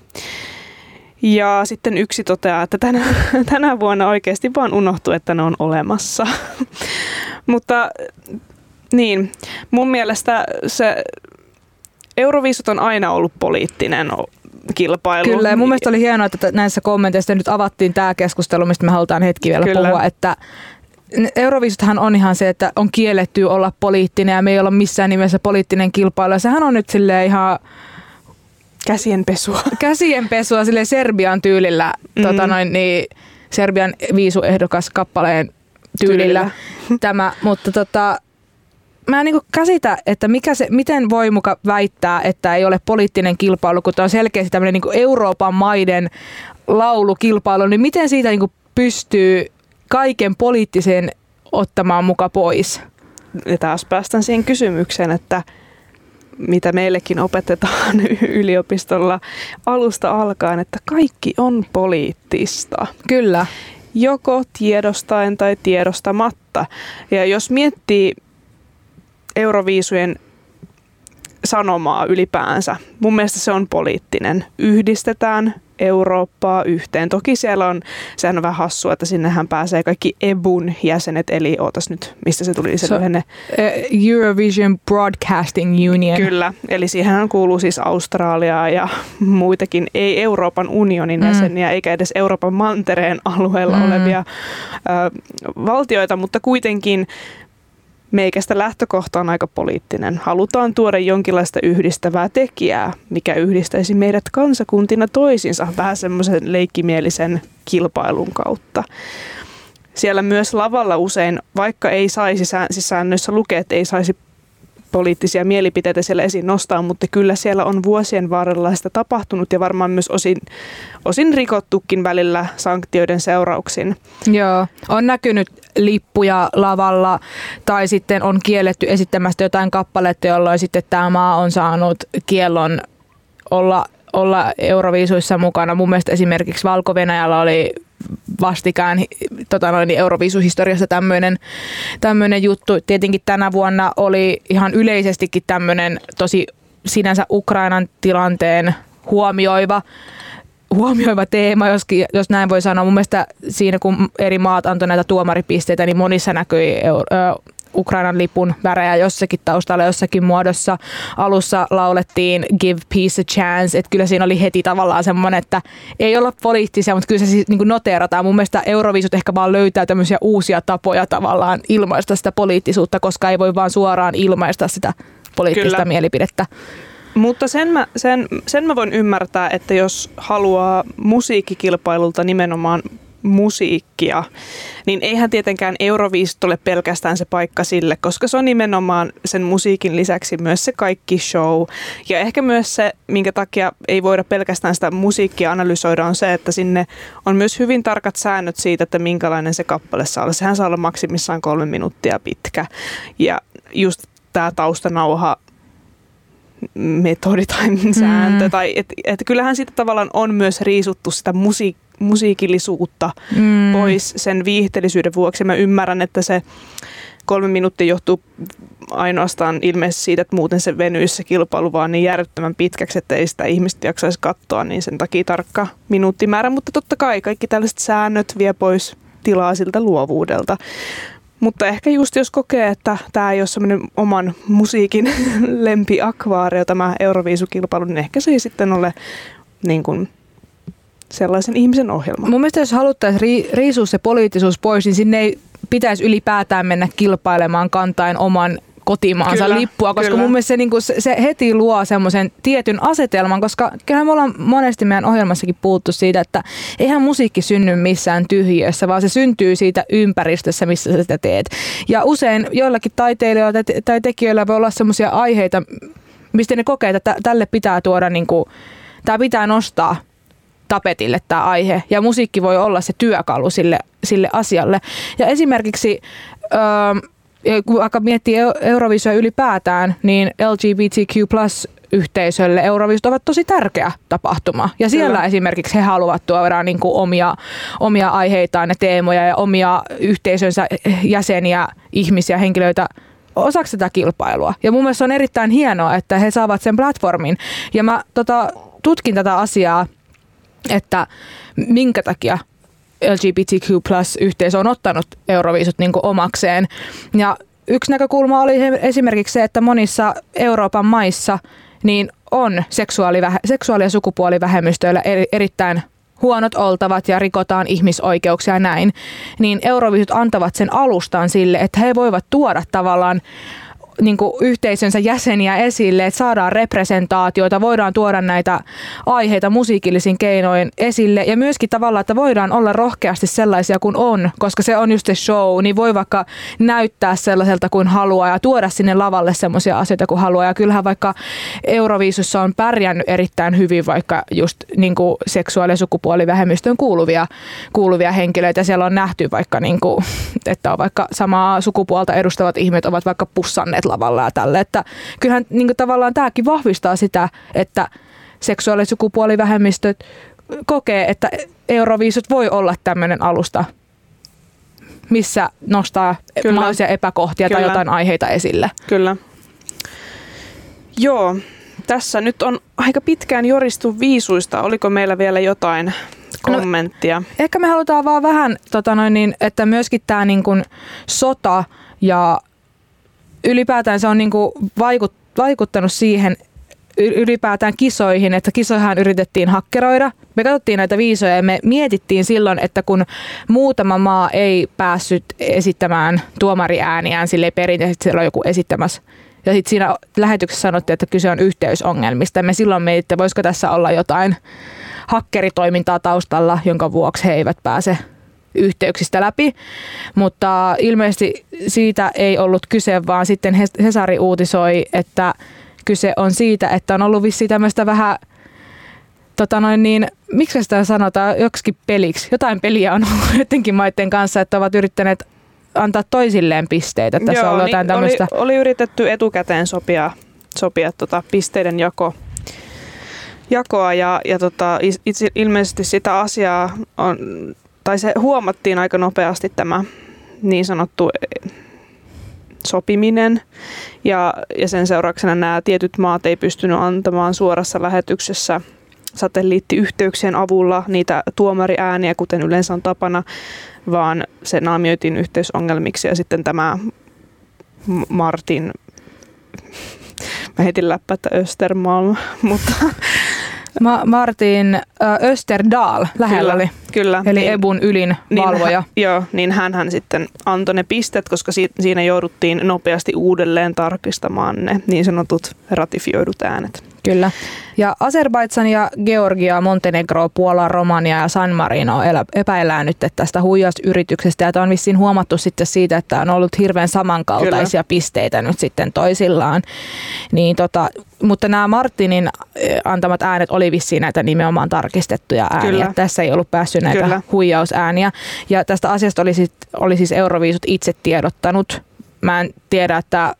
Ja sitten yksi toteaa, että tänä, tänä vuonna oikeasti vaan unohtuu, että ne on olemassa. Mutta niin, mun mielestä se Euroviisut on aina ollut poliittinen kilpailu. Kyllä, ja mun mielestä oli hienoa, että näissä kommenteissa nyt avattiin tämä keskustelu, mistä me halutaan hetki vielä Kyllä. puhua, että Euroviisuthan on ihan se, että on kielletty olla poliittinen ja me ei olla missään nimessä poliittinen kilpailu. Ja sehän on nyt sille ihan Käsienpesua. Käsienpesua sille Serbian tyylillä, mm. tota noin, niin, Serbian viisuehdokas kappaleen tyylillä, tyylillä. tämä, mutta tota, mä en niin käsitä, että mikä se, miten voi muka väittää, että ei ole poliittinen kilpailu, kun tämä on selkeästi tämmöinen niin Euroopan maiden laulukilpailu, niin miten siitä niin pystyy kaiken poliittisen ottamaan muka pois? Ja taas päästään siihen kysymykseen, että mitä meillekin opetetaan yliopistolla alusta alkaen, että kaikki on poliittista. Kyllä. Joko tiedostaen tai tiedostamatta. Ja jos miettii Euroviisujen sanomaa ylipäänsä. Mun mielestä se on poliittinen. Yhdistetään Eurooppaa yhteen. Toki siellä on, sehän on vähän hassua, että sinnehän pääsee kaikki EBUn jäsenet, eli ootas nyt, mistä se tuli se so, lyhenne? Eurovision Broadcasting Union. Kyllä, eli siihen kuuluu siis Australiaa ja muitakin, ei Euroopan unionin mm. jäseniä, eikä edes Euroopan mantereen alueella mm. olevia ö, valtioita, mutta kuitenkin Meikästä lähtökohta on aika poliittinen. Halutaan tuoda jonkinlaista yhdistävää tekijää, mikä yhdistäisi meidät kansakuntina toisinsa vähän semmoisen leikkimielisen kilpailun kautta. Siellä myös lavalla usein, vaikka ei saisi siis säännöissä lukea, että ei saisi poliittisia mielipiteitä siellä esiin nostaa, mutta kyllä siellä on vuosien varrella sitä tapahtunut ja varmaan myös osin, osin rikottukin välillä sanktioiden seurauksin. Joo, on näkynyt lippuja lavalla tai sitten on kielletty esittämästä jotain kappaletta, jolloin sitten tämä maa on saanut kiellon olla olla Euroviisuissa mukana. Mun mielestä esimerkiksi valko oli vastikään tota noin, niin Euroviisuhistoriassa tämmöinen tämmöinen juttu. Tietenkin tänä vuonna oli ihan yleisestikin tämmöinen tosi sinänsä Ukrainan tilanteen huomioiva huomioiva teema, jos, jos näin voi sanoa. Mun mielestä siinä, kun eri maat antoi näitä tuomaripisteitä, niin monissa näkyi Ukrainan lipun värejä jossakin taustalla jossakin muodossa. Alussa laulettiin Give Peace a Chance, että kyllä siinä oli heti tavallaan semmoinen, että ei olla poliittisia, mutta kyllä se siis niin noteerataan. Mun mielestä Euroviisut ehkä vaan löytää tämmöisiä uusia tapoja tavallaan ilmaista sitä poliittisuutta, koska ei voi vaan suoraan ilmaista sitä poliittista kyllä. mielipidettä. Mutta sen mä, sen, sen mä voin ymmärtää, että jos haluaa musiikkikilpailulta nimenomaan musiikkia, niin eihän tietenkään Euroviisut ole pelkästään se paikka sille, koska se on nimenomaan sen musiikin lisäksi myös se kaikki show. Ja ehkä myös se, minkä takia ei voida pelkästään sitä musiikkia analysoida, on se, että sinne on myös hyvin tarkat säännöt siitä, että minkälainen se kappale saa olla. Sehän saa olla maksimissaan kolme minuuttia pitkä. Ja just tämä taustanauha metodi tai sääntö. Mm. Tai et, et kyllähän siitä tavallaan on myös riisuttu sitä musiik- musiikillisuutta mm. pois sen viihteellisyyden vuoksi. Mä ymmärrän, että se kolme minuuttia johtuu ainoastaan ilmeisesti siitä, että muuten se venyisi se kilpailu vaan niin järjettömän pitkäksi, että ei sitä ihmistä jaksaisi katsoa, niin sen takia tarkka minuuttimäärä. Mutta totta kai kaikki tällaiset säännöt vie pois tilaa siltä luovuudelta. Mutta ehkä just jos kokee, että tämä ei ole semmoinen oman musiikin lempiakvaario, tämä Euroviisukilpailu, niin ehkä se ei sitten ole niin kuin sellaisen ihmisen ohjelma. Mun mielestä jos haluttaisiin ri- riisua se poliittisuus pois, niin sinne ei pitäisi ylipäätään mennä kilpailemaan kantain oman kotimaansa kyllä, lippua, koska kyllä. mun mielestä se, niin kuin, se heti luo semmoisen tietyn asetelman, koska kyllähän me ollaan monesti meidän ohjelmassakin puhuttu siitä, että eihän musiikki synny missään tyhjössä, vaan se syntyy siitä ympäristössä, missä sä sitä teet. Ja usein joillakin taiteilijoilla tai tekijöillä voi olla semmoisia aiheita, mistä ne kokee, että tälle pitää tuoda, niin kuin, tämä pitää nostaa tapetille tämä aihe, ja musiikki voi olla se työkalu sille, sille asialle. Ja esimerkiksi... Öö, kun vaikka miettii Eurovisioja ylipäätään, niin LGBTQ plus yhteisölle Euroviisut ovat tosi tärkeä tapahtuma. Ja siellä Kyllä. esimerkiksi he haluavat tuoda niin kuin omia, omia aiheitaan ja teemoja ja omia yhteisönsä jäseniä, ihmisiä, henkilöitä osaksi tätä kilpailua. Ja mun mielestä on erittäin hienoa, että he saavat sen platformin. Ja mä tota, tutkin tätä asiaa, että minkä takia LGBTQ plus-yhteisö on ottanut Euroviisut niin omakseen. Ja yksi näkökulma oli esimerkiksi se, että monissa Euroopan maissa niin on seksuaali- seksuaali- ja sukupuolivähemmistöillä erittäin huonot oltavat ja rikotaan ihmisoikeuksia ja näin, niin Euroviisut antavat sen alustan sille, että he voivat tuoda tavallaan niin kuin yhteisönsä jäseniä esille, että saadaan representaatioita, voidaan tuoda näitä aiheita musiikillisin keinoin esille. Ja myöskin tavallaan, että voidaan olla rohkeasti sellaisia kuin on, koska se on just se show, niin voi vaikka näyttää sellaiselta kuin haluaa ja tuoda sinne lavalle semmoisia asioita kuin haluaa. Ja kyllähän vaikka Euroviisussa on pärjännyt erittäin hyvin vaikka just niin kuin seksuaali- ja sukupuolivähemmistöön kuuluvia, kuuluvia henkilöitä. Siellä on nähty vaikka, niin kuin, että on vaikka samaa sukupuolta edustavat ihmiset ovat vaikka pussanneet olleet lavalla ja tälle. Että kyllähän niin kuin tavallaan tämäkin vahvistaa sitä, että seksuaali- sukupuolivähemmistöt kokee, että Euroviisut voi olla tämmöinen alusta, missä nostaa Kyllä. mahdollisia epäkohtia Kyllä. tai jotain aiheita esille. Kyllä. Joo, tässä nyt on aika pitkään joristu viisuista. Oliko meillä vielä jotain no, kommenttia? No, ehkä me halutaan vaan vähän, tota noin, niin, että myöskin tämä niin kuin sota ja ylipäätään se on niin kuin vaikut, vaikuttanut siihen ylipäätään kisoihin, että kisoihan yritettiin hakkeroida. Me katsottiin näitä viisoja ja me mietittiin silloin, että kun muutama maa ei päässyt esittämään tuomariääniään sille perinteisesti siellä on joku esittämässä ja sitten siinä lähetyksessä sanottiin, että kyse on yhteysongelmista. Me silloin mietimme, että voisiko tässä olla jotain hakkeritoimintaa taustalla, jonka vuoksi he eivät pääse yhteyksistä läpi, mutta ilmeisesti siitä ei ollut kyse, vaan sitten Hesari uutisoi, että kyse on siitä, että on ollut vissi tämmöistä vähän tota noin niin, miksi sitä sanotaan joksikin peliksi? Jotain peliä on ollut jotenkin maiden kanssa, että ovat yrittäneet antaa toisilleen pisteitä. Tässä Joo, on ollut jotain niin oli, oli yritetty etukäteen sopia, sopia tota pisteiden jako, jakoa ja, ja tota, itse, ilmeisesti sitä asiaa on tai se huomattiin aika nopeasti tämä niin sanottu sopiminen. Ja, ja sen seurauksena nämä tietyt maat ei pystynyt antamaan suorassa lähetyksessä satelliittiyhteyksien avulla niitä tuomariääniä, kuten yleensä on tapana, vaan se naamioitiin yhteysongelmiksi. Ja sitten tämä Martin, mä heitin läppä, että Östermalm, mutta Ma- Martin äh, Österdal lähellä Kyllä, oli. kyllä. Eli niin, Ebun ylin valvoja. Hän, joo, niin hän sitten antoi ne pistet, koska si- siinä jouduttiin nopeasti uudelleen tarkistamaan ne niin sanotut ratifioidut äänet. Kyllä. Ja Azerbaidsan ja Georgia, Montenegro, Puola, Romania ja San Marino epäillään nyt tästä huijausyrityksestä. Ja tämä on vissiin huomattu sitten siitä, että on ollut hirveän samankaltaisia Kyllä. pisteitä nyt sitten toisillaan. Niin tota, mutta nämä Martinin eh, antamat äänet oli vissiin näitä nimenomaan tarkistettuja ääniä. Kyllä. Tässä ei ollut päässyt näitä Kyllä. huijausääniä. Ja tästä asiasta oli, sit, oli siis Euroviisut itse tiedottanut. Mä en tiedä, että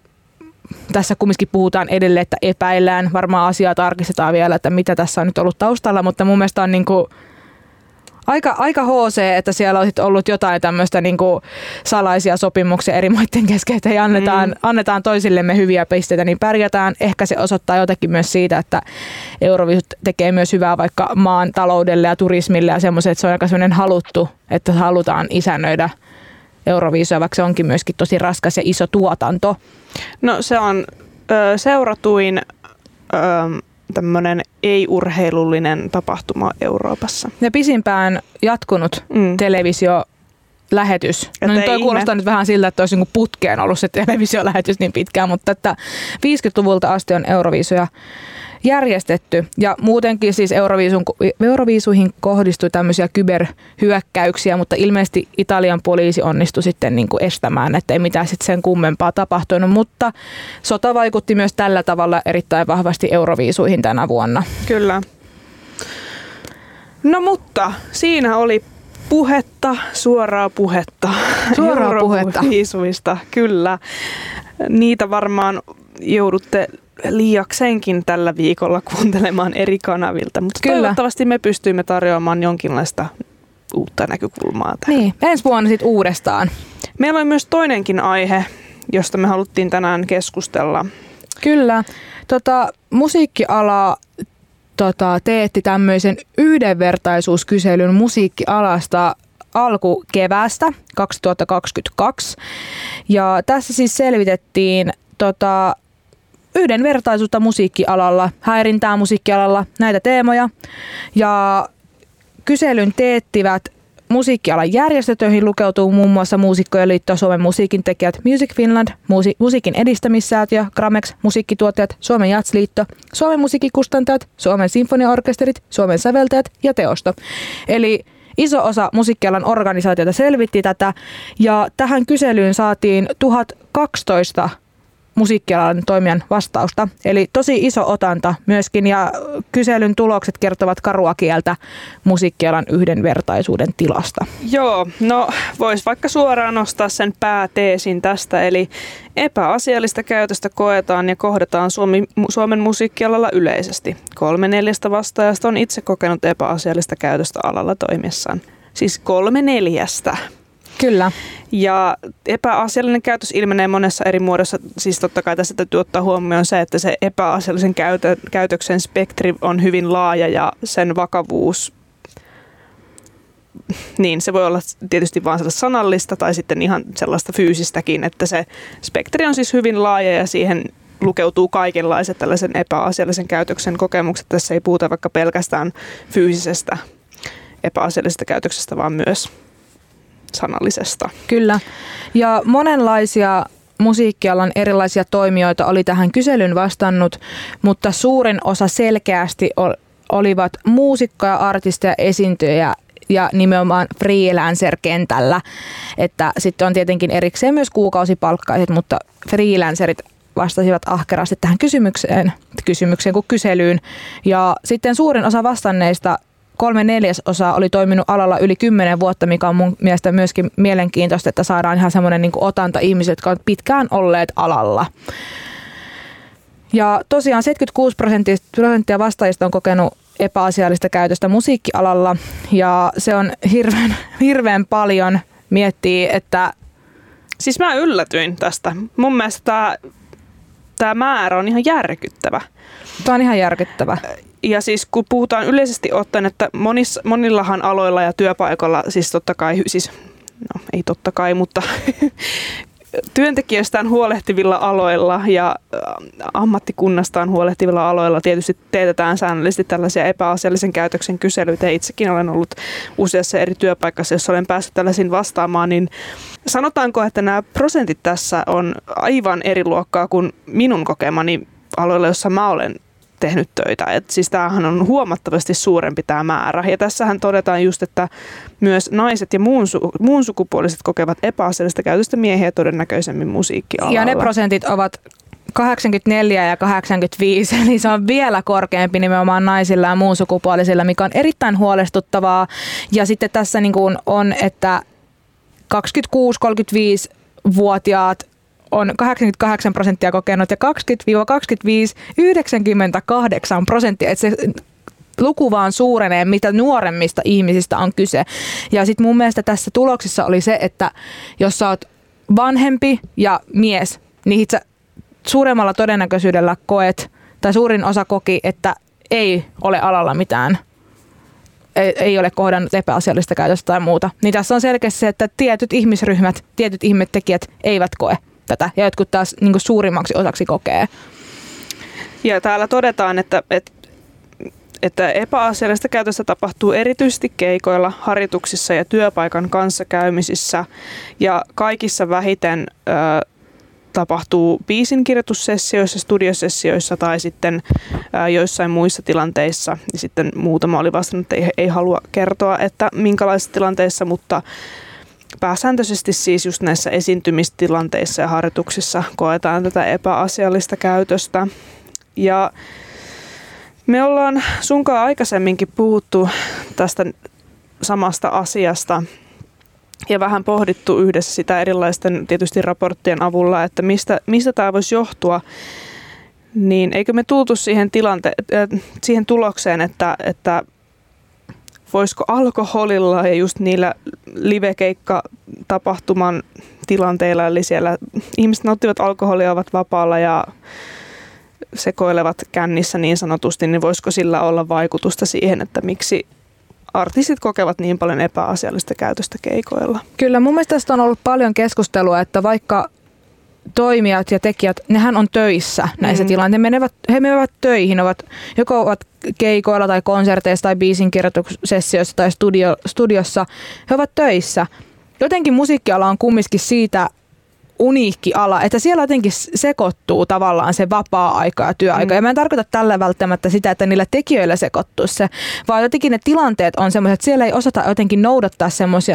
tässä kumminkin puhutaan edelleen, että epäillään. Varmaan asiaa tarkistetaan vielä, että mitä tässä on nyt ollut taustalla, mutta mun mielestä on niin kuin aika, aika HC, että siellä on ollut jotain tämmöistä niin kuin salaisia sopimuksia eri maiden kesken, että annetaan, mm. annetaan toisillemme hyviä pisteitä, niin pärjätään. Ehkä se osoittaa jotakin myös siitä, että Euroviisut tekee myös hyvää vaikka maan taloudelle ja turismille ja semmoisen, että se on aika semmoinen haluttu, että halutaan isännöidä Euroviisua, vaikka se onkin myöskin tosi raskas ja iso tuotanto. No se on ö, seuratuin ö, tämmöinen ei-urheilullinen tapahtuma Euroopassa. Ja pisimpään jatkunut Mm. televisio lähetys. Että No ei toi ihme. kuulostaa nyt vähän siltä, että olisi niinku putkeen ollut se televisiolähetys niin pitkään, mutta että 50-luvulta asti on Euroviisuja järjestetty. Ja muutenkin siis Euroviisun, Euroviisuihin kohdistui tämmöisiä kyberhyökkäyksiä, mutta ilmeisesti Italian poliisi onnistui sitten niin kuin estämään, että ei mitään sitten sen kummempaa tapahtunut. Mutta sota vaikutti myös tällä tavalla erittäin vahvasti Euroviisuihin tänä vuonna. Kyllä. No mutta siinä oli puhetta, suoraa puhetta. Suoraa puhetta. Euroviisuista, kyllä. Niitä varmaan joudutte liiaksenkin tällä viikolla kuuntelemaan eri kanavilta, mutta Kyllä. toivottavasti me pystyimme tarjoamaan jonkinlaista uutta näkökulmaa tähän. Niin, ensi vuonna sitten uudestaan. Meillä on myös toinenkin aihe, josta me haluttiin tänään keskustella. Kyllä. Tota, musiikkiala tota, teetti tämmöisen yhdenvertaisuuskyselyn musiikkialasta alkukeväästä 2022. Ja tässä siis selvitettiin tota, yhdenvertaisuutta musiikkialalla, häirintää musiikkialalla, näitä teemoja. Ja kyselyn teettivät musiikkialan järjestöt, joihin lukeutuu muun muassa Muusikkojen liitto, Suomen musiikin tekijät, Music Finland, Musi- musiikin edistämissäätiö, Gramex, musiikkituottajat, Suomen Jatsliitto, Suomen musiikkikustantajat, Suomen sinfoniaorkesterit, Suomen säveltäjät ja teosto. Eli iso osa musiikkialan organisaatioita selvitti tätä ja tähän kyselyyn saatiin 1012 musiikkialan toimijan vastausta. Eli tosi iso otanta myöskin ja kyselyn tulokset kertovat karua kieltä musiikkialan yhdenvertaisuuden tilasta. Joo, no vois vaikka suoraan nostaa sen pääteesin tästä, eli epäasiallista käytöstä koetaan ja kohdataan Suomi, Suomen musiikkialalla yleisesti. Kolme neljästä vastaajasta on itse kokenut epäasiallista käytöstä alalla toimiessaan. Siis kolme neljästä. Kyllä. Ja epäasiallinen käytös ilmenee monessa eri muodossa. Siis totta kai tässä täytyy ottaa huomioon se, että se epäasiallisen käytö, käytöksen spektri on hyvin laaja ja sen vakavuus niin se voi olla tietysti vain sellaista sanallista tai sitten ihan sellaista fyysistäkin, että se spektri on siis hyvin laaja ja siihen lukeutuu kaikenlaiset tällaisen epäasiallisen käytöksen kokemukset. Tässä ei puhuta vaikka pelkästään fyysisestä epäasiallisesta käytöksestä, vaan myös sanallisesta. Kyllä. Ja monenlaisia musiikkialan erilaisia toimijoita oli tähän kyselyn vastannut, mutta suurin osa selkeästi ol- olivat muusikkoja, artisteja, esiintyjä ja nimenomaan freelancer-kentällä. Että sitten on tietenkin erikseen myös kuukausipalkkaiset, mutta freelancerit vastasivat ahkerasti tähän kysymykseen, kysymykseen kuin kyselyyn. Ja sitten suurin osa vastanneista kolme neljäsosaa oli toiminut alalla yli kymmenen vuotta, mikä on mun mielestä myöskin mielenkiintoista, että saadaan ihan semmoinen niin otanta ihmiset, jotka ovat pitkään olleet alalla. Ja tosiaan 76 prosenttia vastaajista on kokenut epäasiallista käytöstä musiikkialalla ja se on hirveän, hirveän paljon miettii, että... Siis mä yllätyin tästä. Mun mielestä tämä, tämä määrä on ihan järkyttävä. Tämä on ihan järkyttävä. Ja siis kun puhutaan yleisesti ottaen, että monissa, monillahan aloilla ja työpaikoilla, siis totta kai, siis no ei totta kai, mutta työntekijöistään huolehtivilla aloilla ja äh, ammattikunnastaan huolehtivilla aloilla tietysti teetetään säännöllisesti tällaisia epäasiallisen käytöksen kyselyitä. Itsekin olen ollut useassa eri työpaikassa, jossa olen päässyt tällaisiin vastaamaan, niin sanotaanko, että nämä prosentit tässä on aivan eri luokkaa kuin minun kokemani aloilla, jossa mä olen tehnyt töitä. Et siis tämähän on huomattavasti suurempi tämä määrä. Ja tässähän todetaan just, että myös naiset ja muun, su- muun sukupuoliset kokevat epäasiallista käytöstä miehiä todennäköisemmin musiikkialalla. Ja ne prosentit ovat 84 ja 85, eli se on vielä korkeampi nimenomaan naisilla ja muun sukupuolisilla, mikä on erittäin huolestuttavaa. Ja sitten tässä niin kuin on, että 26-35-vuotiaat on 88 prosenttia kokenut ja 20-25 98 prosenttia. Että se luku vaan suurenee, mitä nuoremmista ihmisistä on kyse. Ja sitten mun mielestä tässä tuloksissa oli se, että jos sä oot vanhempi ja mies, niin sä suuremmalla todennäköisyydellä koet, tai suurin osa koki, että ei ole alalla mitään ei, ei ole kohdannut epäasiallista käytöstä tai muuta. Niin tässä on selkeästi se, että tietyt ihmisryhmät, tietyt ihmettekijät eivät koe tätä ja jotkut taas niin suurimmaksi osaksi kokee. Ja täällä todetaan, että, että että epäasiallista käytöstä tapahtuu erityisesti keikoilla, harjoituksissa ja työpaikan kanssakäymisissä ja kaikissa vähiten ö, tapahtuu biisinkirjoitussessioissa, studiosessioissa tai sitten ö, joissain muissa tilanteissa. Ja sitten muutama oli vastannut, että ei, ei halua kertoa, että minkälaisissa tilanteissa, mutta pääsääntöisesti siis just näissä esiintymistilanteissa ja harjoituksissa koetaan tätä epäasiallista käytöstä. Ja me ollaan sunkaan aikaisemminkin puhuttu tästä samasta asiasta ja vähän pohdittu yhdessä sitä erilaisten tietysti raporttien avulla, että mistä, mistä tämä voisi johtua. Niin eikö me tultu siihen, tilante- äh, siihen tulokseen, että, että voisiko alkoholilla ja just niillä livekeikka-tapahtuman tilanteilla, eli siellä ihmiset nauttivat alkoholia, ovat vapaalla ja sekoilevat kännissä niin sanotusti, niin voisiko sillä olla vaikutusta siihen, että miksi artistit kokevat niin paljon epäasiallista käytöstä keikoilla? Kyllä, mun mielestä tästä on ollut paljon keskustelua, että vaikka toimijat ja tekijät, nehän on töissä näissä mm. tilanteissa. Menevät, he menevät töihin, ovat, joko ovat keikoilla tai konserteissa tai biisinkirjoitussessioissa tai studio, studiossa. He ovat töissä. Jotenkin musiikkiala on kumminkin siitä uniikki ala, että siellä jotenkin sekoittuu tavallaan se vapaa-aika ja työaika. Mm. Ja mä en tarkoita tällä välttämättä sitä, että niillä tekijöillä sekoittuu se, vaan jotenkin ne tilanteet on semmoiset, että siellä ei osata jotenkin noudattaa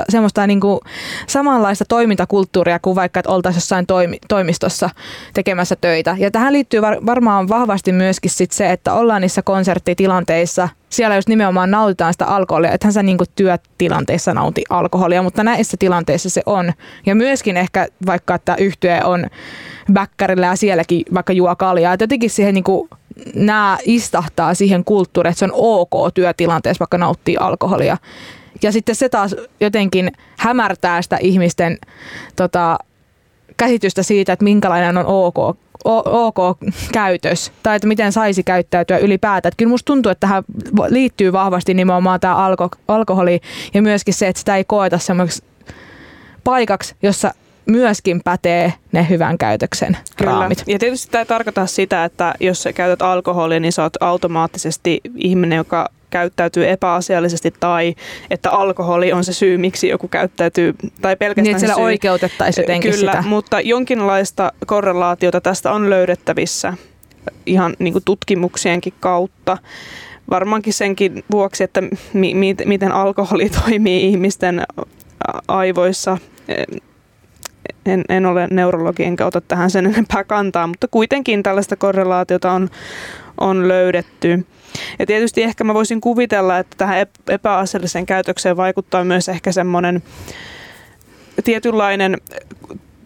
semmoista niin kuin samanlaista toimintakulttuuria kuin vaikka, että oltaisiin jossain toimi, toimistossa tekemässä töitä. Ja tähän liittyy var, varmaan vahvasti myöskin sit se, että ollaan niissä konserttitilanteissa siellä just nimenomaan nautitaan sitä alkoholia, ethän sä niinku työtilanteissa nauti alkoholia, mutta näissä tilanteissa se on. Ja myöskin ehkä vaikka, että yhtye on bäkkärillä ja sielläkin vaikka juo kaljaa, että jotenkin siihen niinku, nämä istahtaa siihen kulttuuriin, että se on ok työtilanteessa vaikka nauttii alkoholia. Ja sitten se taas jotenkin hämärtää sitä ihmisten tota, käsitystä siitä, että minkälainen on ok ok käytös tai että miten saisi käyttäytyä ylipäätään. Kyllä musta tuntuu, että tähän liittyy vahvasti nimenomaan tämä alko, alkoholi ja myöskin se, että sitä ei koeta semmoiksi paikaksi, jossa myöskin pätee ne hyvän käytöksen Kyllä. raamit. Ja tietysti tämä ei tarkoita sitä, että jos sä käytät alkoholia, niin sä oot automaattisesti ihminen, joka käyttäytyy epäasiallisesti tai että alkoholi on se syy, miksi joku käyttäytyy tai pelkästään niin, että syy. oikeutettaisiin jotenkin Kyllä, sitä. mutta jonkinlaista korrelaatiota tästä on löydettävissä ihan niin kuin tutkimuksienkin kautta. Varmaankin senkin vuoksi, että mi- mi- miten alkoholi toimii ihmisten aivoissa. En, en ole neurologi enkä ota tähän sen enempää kantaa, mutta kuitenkin tällaista korrelaatiota on, on löydetty. Ja tietysti ehkä mä voisin kuvitella, että tähän epäasialliseen käytökseen vaikuttaa myös ehkä semmoinen tietynlainen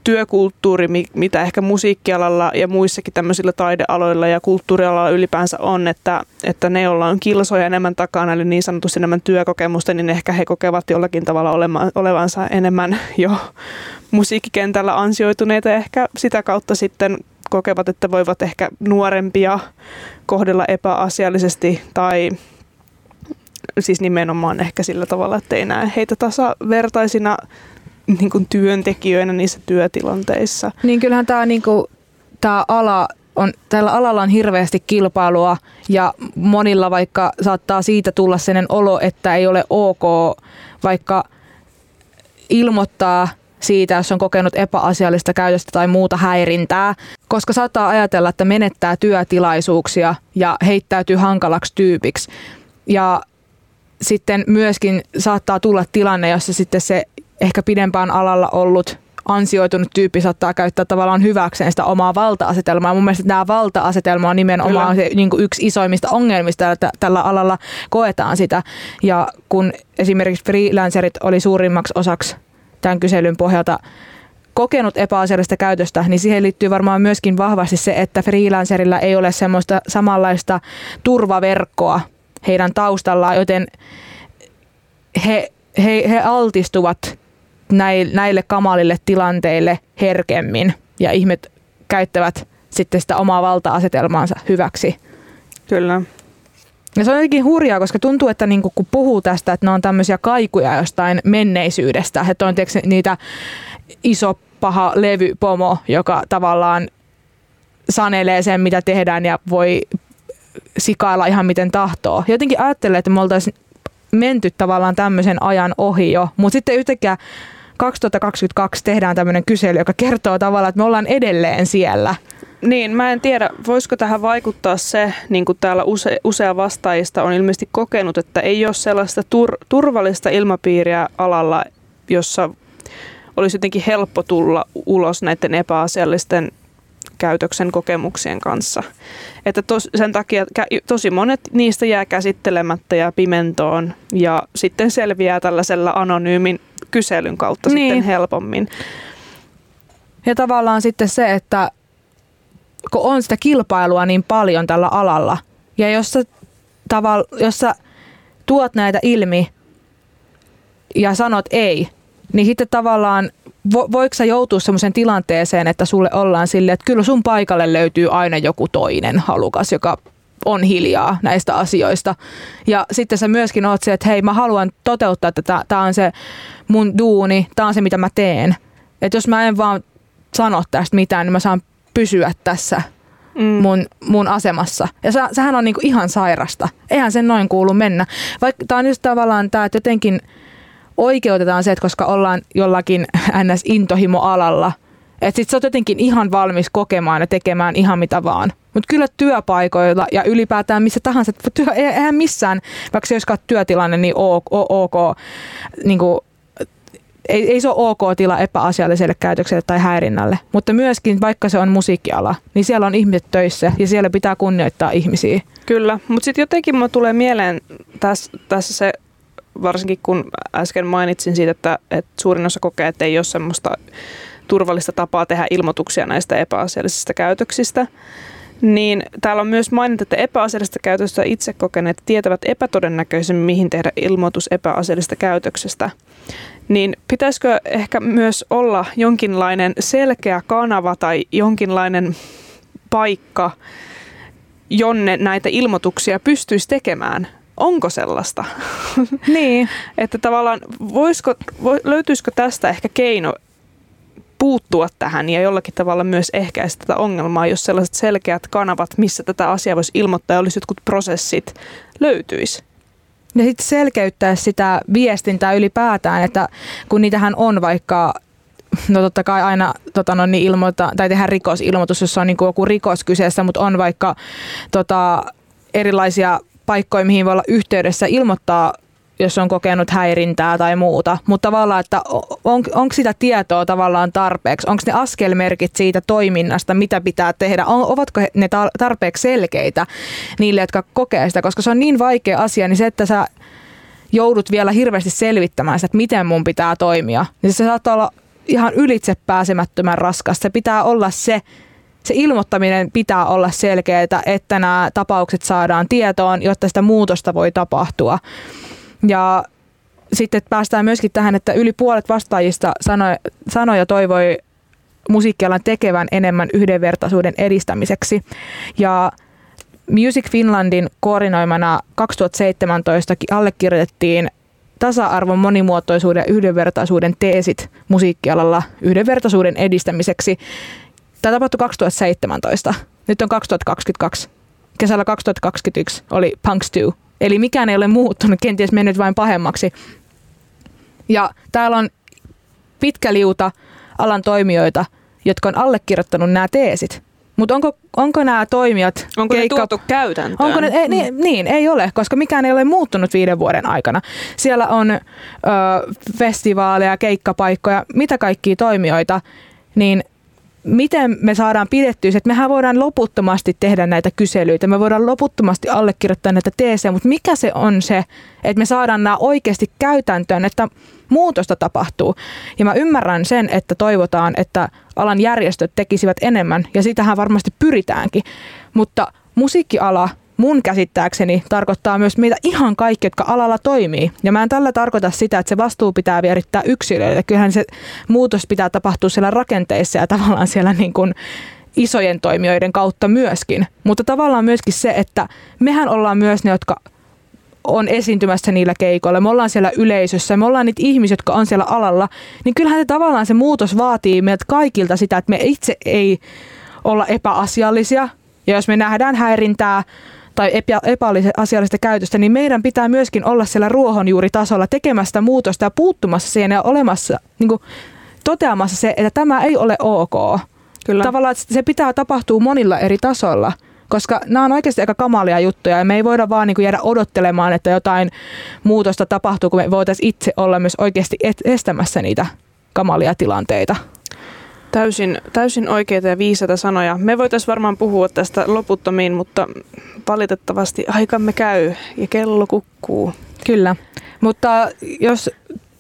työkulttuuri, mitä ehkä musiikkialalla ja muissakin tämmöisillä taidealoilla ja kulttuurialalla ylipäänsä on, että, että ne, joilla on kilsoja enemmän takana, eli niin sanotusti enemmän työkokemusta, niin ehkä he kokevat jollakin tavalla olevansa enemmän jo musiikkikentällä ansioituneita ehkä sitä kautta sitten kokevat, että voivat ehkä nuorempia kohdella epäasiallisesti tai siis nimenomaan ehkä sillä tavalla, että ei näe heitä tasavertaisina niin kuin työntekijöinä niissä työtilanteissa. Niin kyllähän tämä niin kuin, tämä ala on, tällä alalla on hirveästi kilpailua ja monilla vaikka saattaa siitä tulla sellainen olo, että ei ole ok vaikka ilmoittaa siitä, jos on kokenut epäasiallista käytöstä tai muuta häirintää, koska saattaa ajatella, että menettää työtilaisuuksia ja heittäytyy hankalaksi tyypiksi. Ja sitten myöskin saattaa tulla tilanne, jossa sitten se ehkä pidempään alalla ollut ansioitunut tyyppi saattaa käyttää tavallaan hyväkseen sitä omaa valta-asetelmaa. Mun mielestä tämä valta-asetelma on nimenomaan se, niin kuin yksi isoimmista ongelmista, että tällä alalla koetaan sitä. Ja kun esimerkiksi freelancerit oli suurimmaksi osaksi tämän kyselyn pohjalta kokenut epäasiallista käytöstä, niin siihen liittyy varmaan myöskin vahvasti se, että freelancerilla ei ole semmoista samanlaista turvaverkkoa heidän taustallaan, joten he, he, he altistuvat näille kamalille tilanteille herkemmin ja ihmet käyttävät sitten sitä omaa valta-asetelmaansa hyväksi. Kyllä. Ja se on jotenkin hurjaa, koska tuntuu, että niinku, kun puhuu tästä, että ne on tämmöisiä kaikuja jostain menneisyydestä, että on tiedätkö, niitä iso paha levypomo, joka tavallaan sanelee sen, mitä tehdään ja voi sikailla ihan miten tahtoo. Jotenkin ajattelee, että me oltaisiin menty tavallaan tämmöisen ajan ohi jo, mutta sitten yhtäkkiä 2022 tehdään tämmöinen kysely, joka kertoo tavallaan, että me ollaan edelleen siellä. Niin, mä en tiedä, voisiko tähän vaikuttaa se, niin kuin täällä use, usea vastaajista on ilmeisesti kokenut, että ei ole sellaista tur, turvallista ilmapiiriä alalla, jossa olisi jotenkin helppo tulla ulos näiden epäasiallisten käytöksen kokemuksien kanssa. Että tos, sen takia tosi monet niistä jää käsittelemättä ja pimentoon ja sitten selviää tällaisella anonyymin kyselyn kautta niin. sitten helpommin. Ja tavallaan sitten se, että kun on sitä kilpailua niin paljon tällä alalla, ja jos sä, tavall, jos sä tuot näitä ilmi ja sanot ei, niin sitten tavallaan vo, voiko sä joutua sellaiseen tilanteeseen, että sulle ollaan silleen, että kyllä sun paikalle löytyy aina joku toinen halukas, joka on hiljaa näistä asioista. Ja sitten sä myöskin oot se, että hei mä haluan toteuttaa että tämä on se mun duuni, tämä on se mitä mä teen. Että jos mä en vaan sano tästä mitään, niin mä saan pysyä tässä mm. mun, mun asemassa. Ja se, sehän on niinku ihan sairasta. Eihän sen noin kuulu mennä. Vaikka tämä on just tavallaan tämä, että jotenkin oikeutetaan se, että koska ollaan jollakin NS-intohimo-alalla, että sit sä oot jotenkin ihan valmis kokemaan ja tekemään ihan mitä vaan. Mutta kyllä työpaikoilla ja ylipäätään missä tahansa, työ, eihän missään, vaikka se olisikaan työtilanne, niin ok, ok niin kuin ei, ei se ole ok tila epäasialliselle käytökselle tai häirinnälle, mutta myöskin vaikka se on musiikkiala, niin siellä on ihmiset töissä ja siellä pitää kunnioittaa ihmisiä. Kyllä, mutta sitten jotenkin mulle tulee mieleen tässä, tässä se, varsinkin kun äsken mainitsin siitä, että, että suurin osa kokee, että ei ole semmoista turvallista tapaa tehdä ilmoituksia näistä epäasiallisista käytöksistä, niin täällä on myös mainittu, että epäasiallista käytöstä itse kokeneet tietävät epätodennäköisemmin, mihin tehdä ilmoitus epäasiallisesta käytöksestä niin pitäisikö ehkä myös olla jonkinlainen selkeä kanava tai jonkinlainen paikka, jonne näitä ilmoituksia pystyisi tekemään? Onko sellaista? Niin. että tavallaan voisiko, löytyisikö tästä ehkä keino puuttua tähän ja jollakin tavalla myös ehkäistä tätä ongelmaa, jos sellaiset selkeät kanavat, missä tätä asiaa voisi ilmoittaa ja olisi jotkut prosessit, löytyisi? Ja sitten selkeyttää sitä viestintää ylipäätään, että kun niitähän on vaikka no totta kai aina tota, no, niin ilmoita, tai tehdään rikosilmoitus, jos on niin kuin joku rikos kyseessä, mutta on vaikka tota, erilaisia paikkoja, mihin voi olla yhteydessä ilmoittaa jos on kokenut häirintää tai muuta. Mutta tavallaan, että on, onko sitä tietoa tavallaan tarpeeksi? Onko ne askelmerkit siitä toiminnasta, mitä pitää tehdä? On, ovatko ne tarpeeksi selkeitä niille, jotka kokee sitä? Koska se on niin vaikea asia, niin se, että sä joudut vielä hirveästi selvittämään sitä, että miten mun pitää toimia, niin se saattaa olla ihan ylitse pääsemättömän raskas. Se pitää olla se, se ilmoittaminen pitää olla selkeää, että nämä tapaukset saadaan tietoon, jotta sitä muutosta voi tapahtua. Ja sitten päästään myöskin tähän, että yli puolet vastaajista sanoi, sanoi ja toivoi musiikkialan tekevän enemmän yhdenvertaisuuden edistämiseksi. Ja Music Finlandin koordinoimana 2017 allekirjoitettiin tasa-arvon, monimuotoisuuden ja yhdenvertaisuuden teesit musiikkialalla yhdenvertaisuuden edistämiseksi. Tämä tapahtui 2017. Nyt on 2022. Kesällä 2021 oli Punks 2. Eli mikään ei ole muuttunut, kenties mennyt vain pahemmaksi. Ja täällä on pitkä liuta alan toimijoita, jotka on allekirjoittanut nämä teesit. Mutta onko, onko nämä toimijat... Onko keikka, ne tuotu käytäntöön? Onko ne, ei, niin, niin, ei ole, koska mikään ei ole muuttunut viiden vuoden aikana. Siellä on ö, festivaaleja, keikkapaikkoja, mitä kaikkia toimijoita, niin miten me saadaan pidettyä että mehän voidaan loputtomasti tehdä näitä kyselyitä, me voidaan loputtomasti allekirjoittaa näitä teesejä, mutta mikä se on se, että me saadaan nämä oikeasti käytäntöön, että muutosta tapahtuu. Ja mä ymmärrän sen, että toivotaan, että alan järjestöt tekisivät enemmän, ja sitähän varmasti pyritäänkin, mutta musiikkiala mun käsittääkseni tarkoittaa myös meitä ihan kaikki, jotka alalla toimii. Ja mä en tällä tarkoita sitä, että se vastuu pitää vierittää yksilöille. Kyllähän se muutos pitää tapahtua siellä rakenteissa ja tavallaan siellä niin kuin isojen toimijoiden kautta myöskin. Mutta tavallaan myöskin se, että mehän ollaan myös ne, jotka on esiintymässä niillä keikoilla, me ollaan siellä yleisössä, me ollaan niitä ihmisiä, jotka on siellä alalla, niin kyllähän se tavallaan se muutos vaatii meiltä kaikilta sitä, että me itse ei olla epäasiallisia. Ja jos me nähdään häirintää, tai epä, epäasiallista käytöstä, niin meidän pitää myöskin olla siellä ruohonjuuritasolla tekemästä muutosta ja puuttumassa siihen ja olemassa, niin kuin, toteamassa se, että tämä ei ole ok. Kyllä. Tavallaan että se pitää tapahtua monilla eri tasoilla koska nämä on oikeasti aika kamalia juttuja ja me ei voida vaan niin kuin jäädä odottelemaan, että jotain muutosta tapahtuu, kun me voitaisiin itse olla myös oikeasti estämässä niitä kamalia tilanteita. Täysin, täysin oikeita ja viisaita sanoja. Me voitaisiin varmaan puhua tästä loputtomiin, mutta valitettavasti aikamme käy ja kello kukkuu. Kyllä, mutta jos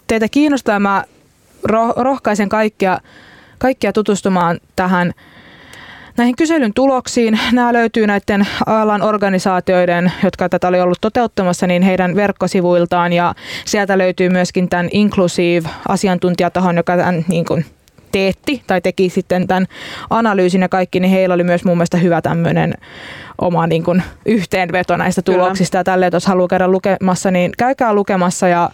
teitä kiinnostaa, mä rohkaisen kaikkia, kaikkia tutustumaan tähän näihin kyselyn tuloksiin. Nämä löytyy näiden alan organisaatioiden, jotka tätä oli ollut toteuttamassa, niin heidän verkkosivuiltaan ja sieltä löytyy myöskin tämän Inclusive asiantuntijatahon, joka tämän niin kuin, teetti tai teki sitten tämän analyysin ja kaikki, niin heillä oli myös mun mielestä hyvä tämmöinen oma niin kuin, yhteenveto näistä tuloksista Kyllä. ja tälleen, jos haluaa käydä lukemassa, niin käykää lukemassa ja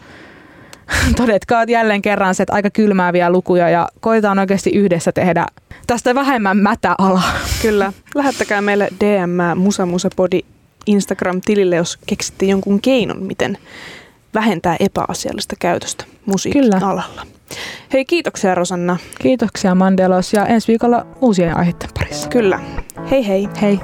todetkaa jälleen kerran se, että aika kylmääviä lukuja ja koetaan oikeasti yhdessä tehdä tästä vähemmän mätäala. Kyllä. Lähettäkää meille DM Musa Musa Body Instagram-tilille, jos keksitte jonkun keinon, miten vähentää epäasiallista käytöstä musiikin Kyllä. alalla. Hei, kiitoksia Rosanna. Kiitoksia Mandelos ja ensi viikolla uusien aiheiden parissa. Kyllä. Hei hei. Hei.